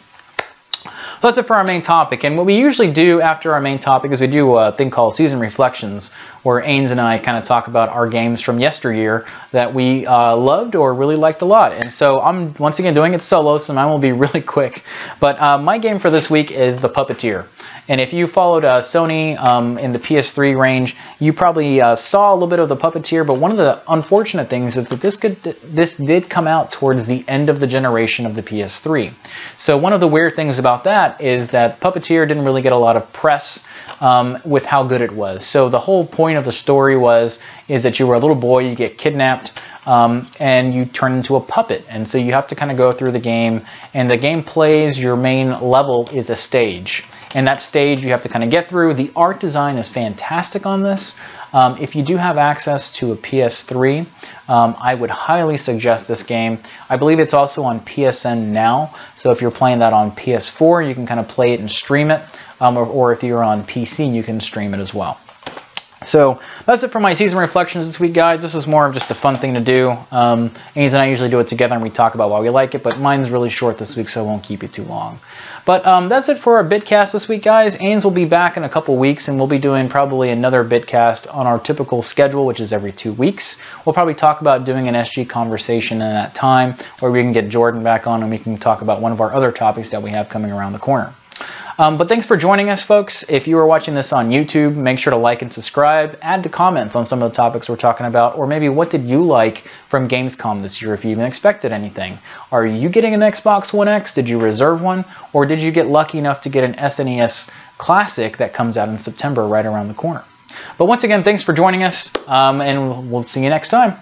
That's it for our main topic. And what we usually do after our main topic is we do a thing called Season Reflections, where Ains and I kind of talk about our games from yesteryear that we uh, loved or really liked a lot. And so I'm once again doing it solo, so mine will be really quick. But uh, my game for this week is The Puppeteer. And if you followed uh, Sony um, in the PS3 range, you probably uh, saw a little bit of the Puppeteer. But one of the unfortunate things is that this could this did come out towards the end of the generation of the PS3. So one of the weird things about that is that Puppeteer didn't really get a lot of press um, with how good it was. So the whole point of the story was is that you were a little boy, you get kidnapped. Um, and you turn into a puppet. And so you have to kind of go through the game, and the game plays your main level is a stage and that stage you have to kind of get through. The art design is fantastic on this. Um, if you do have access to a PS3, um, I would highly suggest this game. I believe it's also on PSN now, so if you're playing that on PS4, you can kind of play it and stream it, um, or, or if you're on PC, you can stream it as well. So that's it for my season reflections this week, guys. This is more of just a fun thing to do. Um, Ains and I usually do it together and we talk about why we like it, but mine's really short this week, so I won't keep it too long. But um, that's it for our Bitcast this week, guys. Ains will be back in a couple weeks, and we'll be doing probably another Bitcast on our typical schedule, which is every two weeks. We'll probably talk about doing an SG conversation in that time, where we can get Jordan back on and we can talk about one of our other topics that we have coming around the corner. Um, but thanks for joining us, folks. If you are watching this on YouTube, make sure to like and subscribe. Add the comments on some of the topics we're talking about, or maybe what did you like from Gamescom this year if you even expected anything. Are you getting an Xbox One X? Did you reserve one? Or did you get lucky enough to get an SNES Classic that comes out in September right around the corner? But once again, thanks for joining us, um, and we'll see you next time.